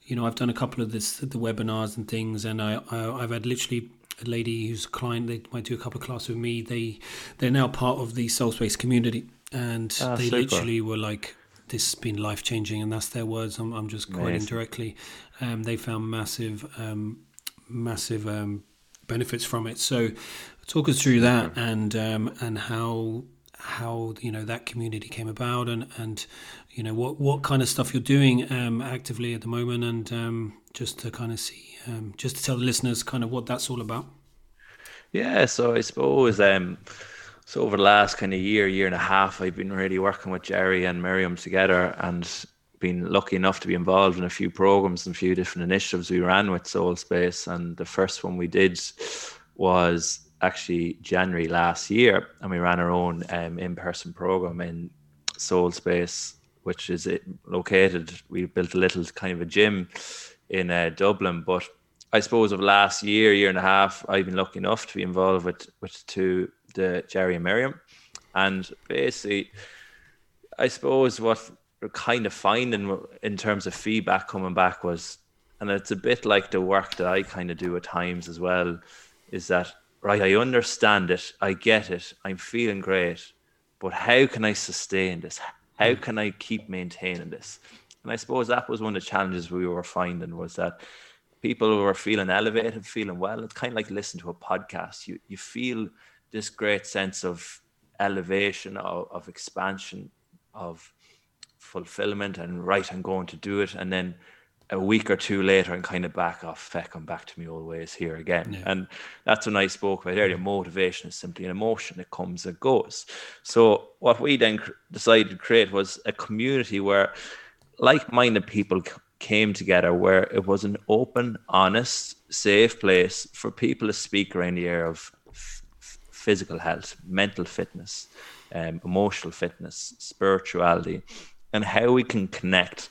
you know i've done a couple of this the webinars and things and i, I i've had literally a lady who's a client they might do a couple of classes with me. They they're now part of the soul space community and Ah, they super. literally were like this has been life changing and that's their words. I'm, I'm just quoting Amazing. directly. Um, they found massive um, massive um, benefits from it. So talk us through that and um, and how how you know that community came about and and you know what what kind of stuff you're doing um, actively at the moment and um, just to kind of see um, just to tell the listeners kind of what that's all about Yeah, so I suppose um, so over the last kind of year, year and a half, I've been really working with Jerry and Miriam together, and been lucky enough to be involved in a few programs and a few different initiatives we ran with Soul Space. And the first one we did was actually January last year, and we ran our own um, in-person program in Soul Space, which is it, located. We built a little kind of a gym in uh, Dublin, but I suppose of last year, year and a half, I've been lucky enough to be involved with with two the Jerry and Miriam, and basically, I suppose what we're kind of finding in terms of feedback coming back was, and it's a bit like the work that I kind of do at times as well, is that right? I understand it, I get it, I'm feeling great, but how can I sustain this? How can I keep maintaining this? And I suppose that was one of the challenges we were finding was that people who were feeling elevated, feeling well, it's kind of like listening to a podcast. You you feel this great sense of elevation, of, of expansion, of fulfillment, and right, I'm going to do it. And then a week or two later, and kind of back off, feck, I'm back to me old ways here again. Yeah. And that's when I spoke about earlier. Motivation is simply an emotion; it comes and goes. So what we then cr- decided to create was a community where like-minded people c- came together where it was an open honest safe place for people to speak around the area of physical health mental fitness um, emotional fitness spirituality and how we can connect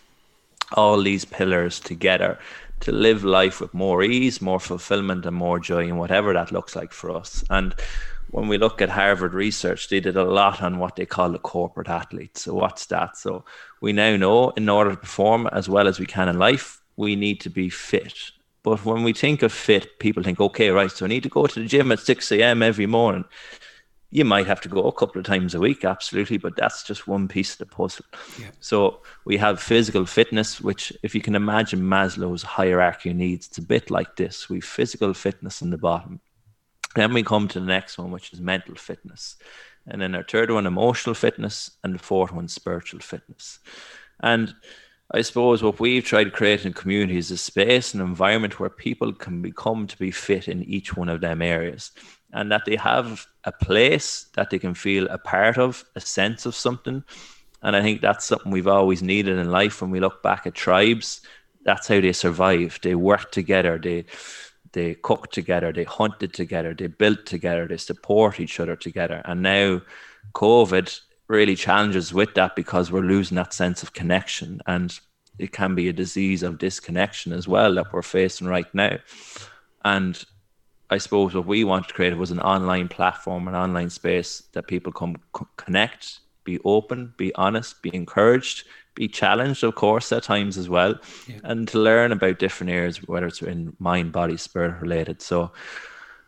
all these pillars together to live life with more ease, more fulfillment, and more joy, and whatever that looks like for us. And when we look at Harvard research, they did a lot on what they call the corporate athlete. So, what's that? So, we now know in order to perform as well as we can in life, we need to be fit. But when we think of fit, people think, okay, right, so I need to go to the gym at 6 a.m. every morning. You might have to go a couple of times a week, absolutely, but that's just one piece of the puzzle. Yeah. So we have physical fitness, which, if you can imagine Maslow's hierarchy of needs, it's a bit like this. We have physical fitness in the bottom. Then we come to the next one, which is mental fitness. And then our third one, emotional fitness. And the fourth one, spiritual fitness. And I suppose what we've tried to create in community is a space, an environment where people can become to be fit in each one of them areas and that they have a place that they can feel a part of, a sense of something. And I think that's something we've always needed in life when we look back at tribes. That's how they survived. They worked together, they they cooked together, they hunted together, they built together, they support each other together. And now COVID really challenges with that because we're losing that sense of connection. And it can be a disease of disconnection as well that we're facing right now. And I suppose what we wanted to create was an online platform, an online space that people come c- connect, be open, be honest, be encouraged, be challenged, of course, at times as well, Yeah. and to learn about different areas, whether it's in mind, body, spirit related. So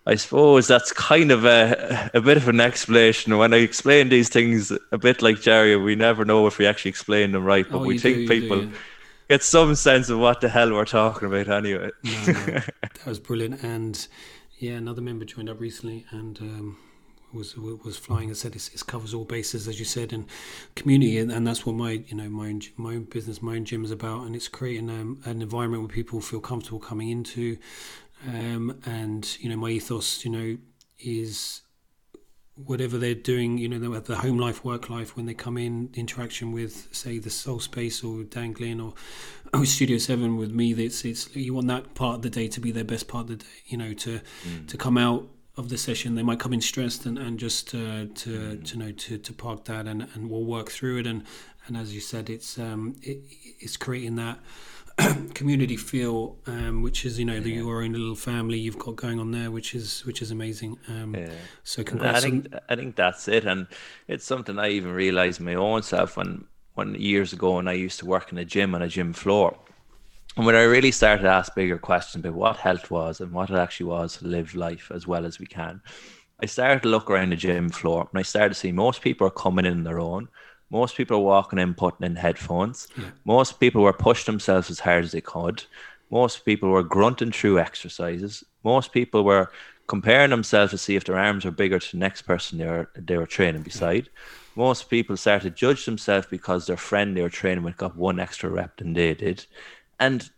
I suppose that's kind of a, a bit of an explanation. When I explain these things, a bit like Jerry, we never know if we actually explain them right, but Oh, we think do, people do, yeah. get some sense of what the hell we're talking about anyway. No, no, <laughs> that was brilliant. And yeah, another member joined up recently and um, was was flying. I said it covers all bases, as you said, and community, and, and that's what my you know my own, my own business, my own gym is about, and it's creating um, an environment where people feel comfortable coming into, um, and you know my ethos, you know, is whatever they're doing, you know, the, the home life, work life, when they come in, interaction with, say, the Soul Space or Dan Glynn or, or Studio Seven with me, it's it's you want that part of the day to be their best part of the day, you know, to to come out of the session. They might come in stressed and, and just uh, to to know to, to park that and, and we'll work through it. And and as you said, it's um it, it's creating that. <clears throat> community feel, um, which is you know the, you or your own little family you've got going on there, which is which is amazing. Um, Yeah. So I congrats. on- think I think that's it, and it's something I even realized my own self when when years ago when I used to work in a gym on a gym floor, and when I really started to ask bigger questions about what health was and what it actually was to live life as well as we can, I started to look around the gym floor and I started to see most people are coming in on their own. Most people are walking in, putting in headphones. Most people were pushing themselves as hard as they could. Most people were grunting through exercises. Most people were comparing themselves to see if their arms were bigger to the next person they were they were training beside. Most people started to judge themselves because their friend they were training with got one extra rep than they did. And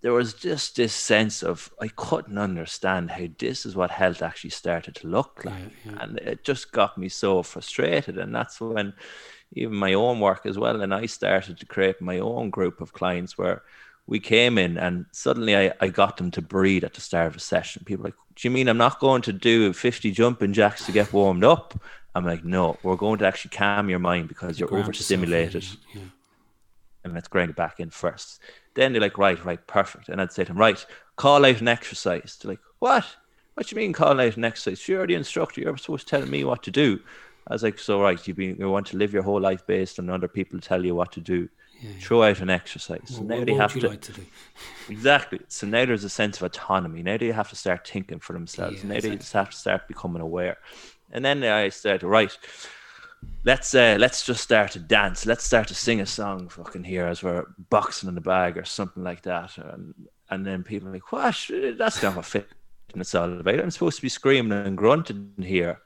there was just this sense of I couldn't understand how this is what health actually started to look like. And it just got me so frustrated. And that's when even my own work as well. And I started to create my own group of clients where we came in and suddenly I, I got them to breathe at the start of a session. People like, Do you mean I'm not going to do 50 jumping jacks to get warmed up? I'm like, No, we're going to actually calm your mind because you're ground yourself, yeah, overstimulated yeah. and let's grind it back in first. Then they're like, right, right, perfect. And I'd say to them, right, call out an exercise. They're like, what? What do you mean call out an exercise? You're the instructor. You're supposed to tell me what to do. I was like, so right, you you want to live your whole life based on other people tell you what to do. Throw out an exercise. So What, now they have you to like to do? <laughs> exactly. So now there's a sense of autonomy. Now they have to start thinking for themselves. Yeah, now they just have to start becoming aware. And then I said, right, let's uh, let's just start to dance. Let's start to sing a song fucking here as we're boxing in the bag or something like that. And and then people are like, what? That's not what fitness all about. I'm supposed to be screaming and grunting here.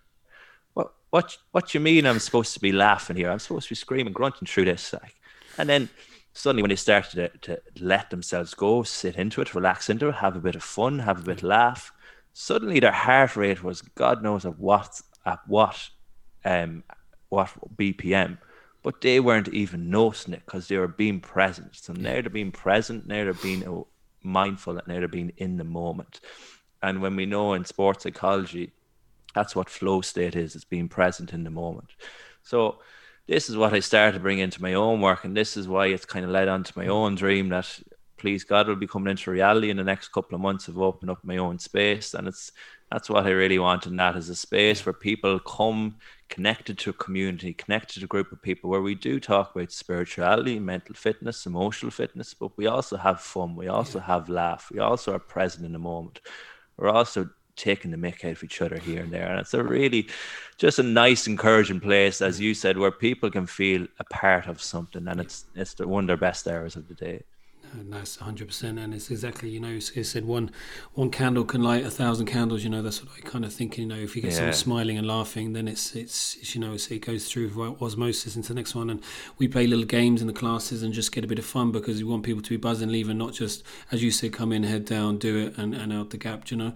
What what you mean I'm supposed to be laughing here? I'm supposed to be screaming, grunting through this like. And then suddenly when they started to, to let themselves go, sit into it, relax into it, have a bit of fun, have a bit of laugh, suddenly their heart rate was God knows at what at what um what BPM, but they weren't even noticing it because they were being present. So now they're being present, now they're being uh, mindful, and now they're being in the moment. And when we know in sports psychology, that's what flow state is, it's being present in the moment. So this is what I started to bring into my own work, and this is why it's kind of led on to my own dream that please God will be coming into reality in the next couple of months of opening up my own space. And it's that's what I really want in that is a space where people come connected to a community, connected to a group of people where we do talk about spirituality, mental fitness, emotional fitness, but we also have fun, we also have laugh, we also are present in the moment. We're also taking the mick out of each other here and there. And it's a really just a nice, encouraging place, as you said, where people can feel a part of something and it's it's one of their best hours of the day. And that's 100%. And it's exactly, you know, it said one one candle can light a thousand candles. You know, that's what I kind of think. You know, if you get Yeah. someone smiling and laughing, then it's, it's, it's you know, it's, it goes through osmosis into the next one. And we play little games in the classes and just get a bit of fun because we want people to be buzzing, leaving, not just, as you said, come in, head down, do it, and, and out the gap, you know.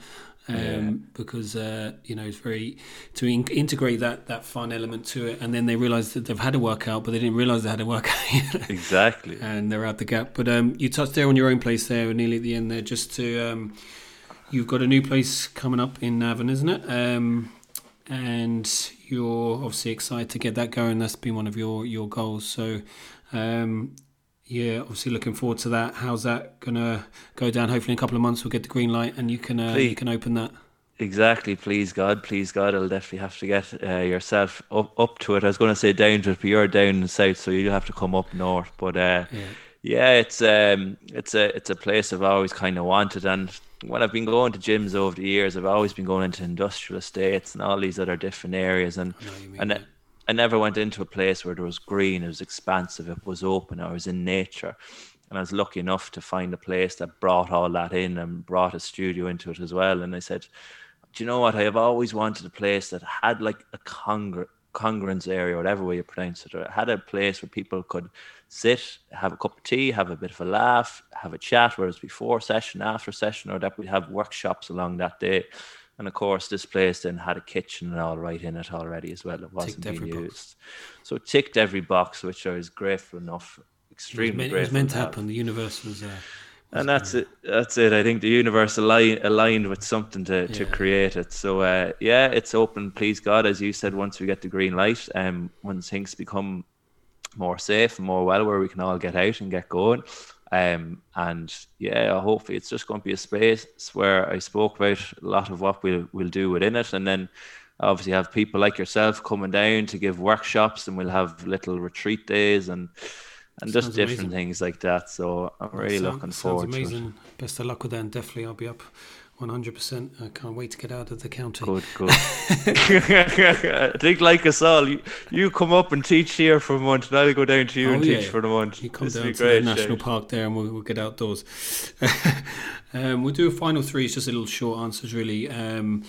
Um, because uh, you know it's very to in- integrate that that fun element to it, and then they realise that they've had a workout, but they didn't realise they had a workout. <laughs> Exactly. and they're out the gap. But um, you touched there on your own place there, nearly at the end there. Just to, um, you've got a new place coming up in Navan, isn't it? Um, and you're obviously excited to get that going. That's been one of your your goals. So, um, yeah, obviously looking forward to that. How's that gonna go down? Hopefully, in a couple of months, we'll get the green light, and you can uh, you can open that. Exactly. Please God, please God, I'll definitely have to get uh, yourself up up to it. I was going to say down to it, but you're down in the south, so you have to come up north. But uh, Yeah. Yeah, it's um, it's a it's a place I've always kind of wanted, and when I've been going to gyms over the years, I've always been going into industrial estates and all these other different areas, and and I, I never went into a place where there was green, it was expansive, it was open, I was in nature, and I was lucky enough to find a place that brought all that in and brought a studio into it as well. And I said, do you know what? I have always wanted a place that had like a congr- congruence area, whatever way you pronounce it, or it had a place where people could sit, have a cup of tea, have a bit of a laugh, have a chat, whether it's before session, after session, or that we'd have workshops along that day. And of course, this place then had a kitchen and all right in it already as well. It wasn't ticked being used. Box. So it ticked every box, which I was grateful enough, extremely it was meant, grateful. It was meant to happen. The universe was. Uh, and that's it. That's it. I think the universe aligned, aligned with something to, to create it. So uh, yeah, it's open. Please God, as you said, once we get the green light, um, when things become more safe and more well, where we can all get out and get going. Um, and yeah, hopefully it's just going to be a space where I spoke about a lot of what we'll we'll do within it, and then obviously have people like yourself coming down to give workshops, and we'll have little retreat days and and sounds just different amazing. things like that. So I'm really sounds, looking forward amazing. to it. Amazing, best of luck with that, and definitely I'll be up 100%. I can't wait to get out of the county. Good, good. <laughs> I think, like us all, you, you come up and teach here for a month, and I'll go down to you oh, and yeah. teach for a month. You come this down to great, the national park there, and we'll, we'll get outdoors. <laughs> um, we'll do a final three. It's just a little short answers, really. Um,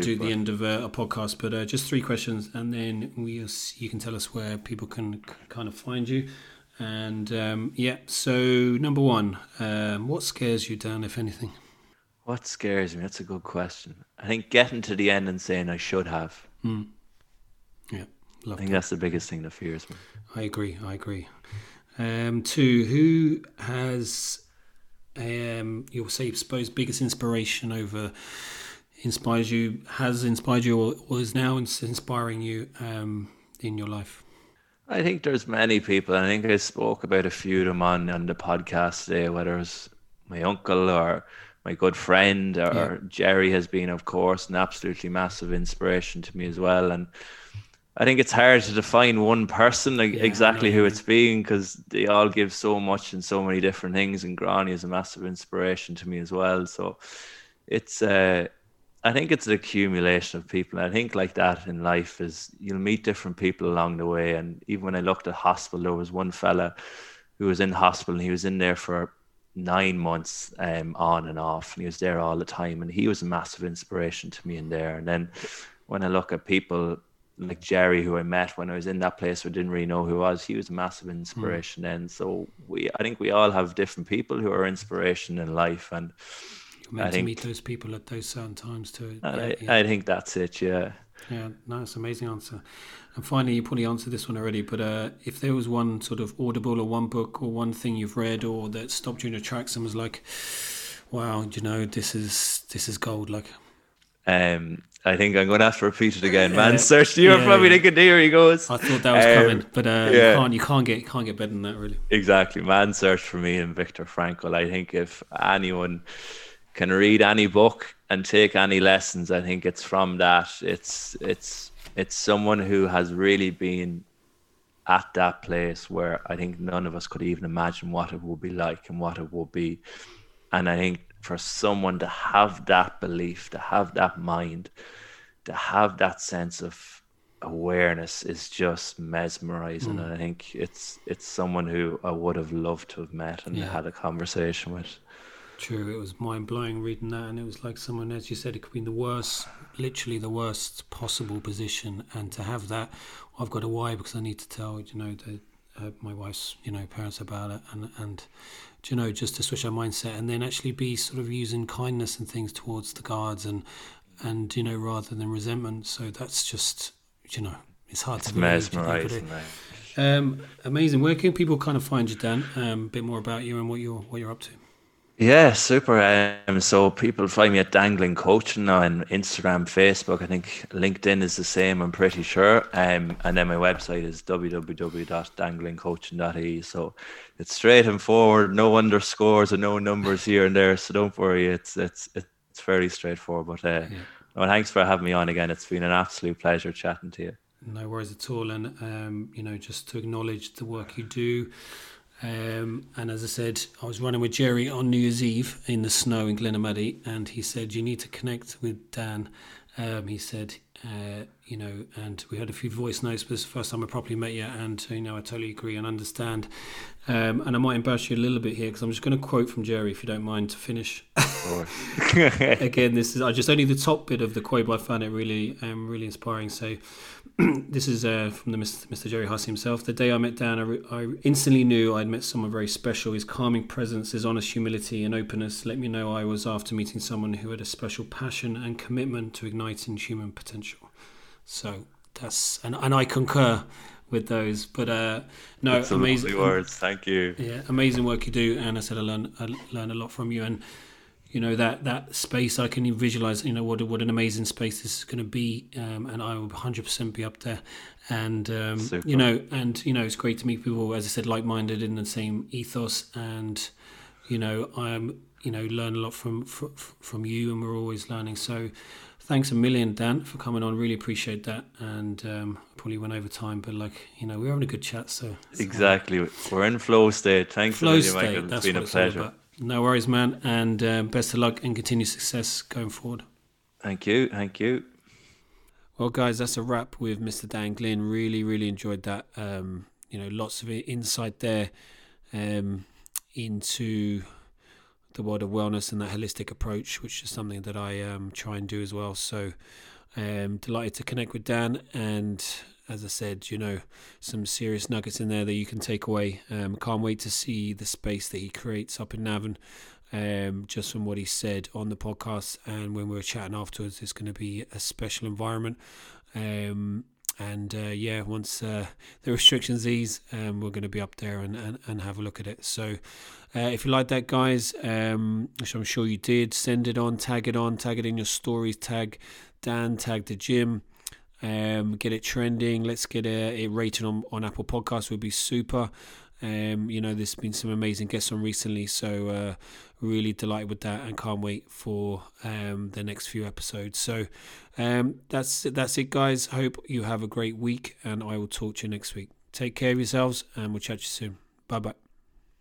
do the end of uh, a podcast, but uh, just three questions, and then we you can tell us where people can kind of find you. And um, yeah, so number one, um, what scares you, down, if anything? What scares me? That's a good question. I think getting to the end and saying I should have. Mm. Yeah, I think that. that's the biggest thing that fears me. I agree. I agree. Um, two, who has um, you'll say, suppose, biggest inspiration over inspires you, has inspired you, or, or is now inspiring you um, in your life? I think there's many people. I think I spoke about a few of them on, on the podcast today, whether it's my uncle or my good friend or yeah. Jerry has been, of course, an absolutely massive inspiration to me as well. And I think it's hard to define one person like, yeah, exactly who it's being because they all give so much and so many different things. And Grania is a massive inspiration to me as well. So it's, uh, I think it's an accumulation of people. And I think like that in life is you'll meet different people along the way. And even when I looked at hospital, there was one fella who was in hospital and he was in there for nine months um, on and off, and he was there all the time, and he was a massive inspiration to me in there. And then when I look at people like Jerry, who I met when I was in that place, I didn't really know who was, he was a massive inspiration. Mm. Then, so we, I think we all have different people who are inspiration in life, and I to think, meet those people at those certain times too. I, yeah. I think that's it. Yeah. Yeah, nice, amazing answer. And finally, you probably answered this one already, but uh, if there was one sort of audible or one book or one thing you've read or that stopped you in your tracks and was like, "Wow, you know, this is this is gold." Like, um, I think I'm going to have to repeat it again. Man, search. You're yeah, probably yeah. thinking, "Here he goes." I thought that was um, coming, but uh, yeah. you can't you can't get can't get better than that, really. Exactly, man. Search for Meaning Viktor Frankl. I think if anyone can read any book and take any lessons, I think it's from that. It's it's it's someone who has really been at that place where I think none of us could even imagine what it would be like and what it would be. And I think for someone to have that belief, to have that mind, to have that sense of awareness is just mesmerizing. Mm. And I think it's it's someone who I would have loved to have met and yeah. had a conversation with. True, it was mind blowing reading that, and it was like someone, as you said, it could be in the worst, literally the worst possible position, and to have that, I've got a why because I need to tell you know the, uh, my wife's you know parents about it, and and you know just to switch our mindset, and then actually be sort of using kindness and things towards the guards, and and you know rather than resentment. So that's just you know it's hard it's to believe. Mesmerizing, um, amazing. Where can people kind of find you, Dan? Um, a bit more about you and what you're what you're up to. Yeah, super. Um, so people find me at Dan Glynn Coaching now on Instagram, Facebook. I think LinkedIn is the same. I'm pretty sure. Um, and then my website is www.danglynncoaching.e. So it's straight and forward. No underscores and no numbers here and there. So don't worry. It's it's it's fairly straightforward. But uh, yeah. well, thanks for having me on again. It's been an absolute pleasure chatting to you. No worries at all. And um, you know, just to acknowledge the work you do Um, and as I said, I was running with Jerry on New Year's Eve in the snow in Glenamaddy, and he said, You need to connect with Dan. Um, he said, uh, you know, and we had a few voice notes, but it's the first time I properly met you, and you know, I totally agree and understand. Um, and I might embarrass you a little bit here because I'm just going to quote from Jerry, if you don't mind, to finish. <laughs> Again, this is I just only the top bit of the quote, but I found it really, um, really inspiring. So, <clears throat> this is uh, from the Mr. Mr. Jerry Huss himself. The day I met Dan, I, re- I instantly knew I'd met someone very special. His calming presence, his honest humility and openness let me know I was after meeting someone who had a special passion and commitment to igniting human potential. So that's and, and I concur with those. But uh, no, That's amazing words. Thank you. Yeah, amazing work you do, and I said I learned I learned a lot from you, and you know that that space I can visualize. You know what what an amazing space this is going to be, um, and I will 100 percent be up there. And um, you know, and you know, it's great to meet people, as I said, like minded in the same ethos, and you know, I'm you know learn a lot from from, from you, and we're always learning. So thanks a million, Dan, for coming on. Really appreciate that. And um, probably went over time, but like you know, we're having a good chat. So exactly, we're in flow state. Thanks, flow state. Michael. It's been a pleasure. No worries, man, and uh, best of luck and continued success going forward. Thank you, thank you. Well, guys, that's a wrap with Mr. Dan Glynn. Really, really enjoyed that. Um, you know, lots of insight there um, into the world of wellness and that holistic approach, which is something that I um, try and do as well. So, um, delighted to connect with Dan, and as I said, you know, some serious nuggets in there that you can take away. Um, can't wait to see the space that he creates up in Navan. Um, just from what he said on the podcast, and when we were chatting afterwards, it's going to be a special environment. Um, and uh, yeah, once uh, the restrictions ease, um, we're going to be up there and, and, and have a look at it. So, uh, if you like that, guys, um, which I'm sure you did, send it on, tag it on, tag it in your stories, tag Dan, tag the gym, um, get it trending. Let's get it rated on, on Apple Podcasts, would be super. Um, you know, there's been some amazing guests on recently, so uh, really delighted with that, and can't wait for um, the next few episodes. So um, that's that's it, guys. Hope you have a great week, and I will talk to you next week. Take care of yourselves, and we'll chat to you soon. Bye bye.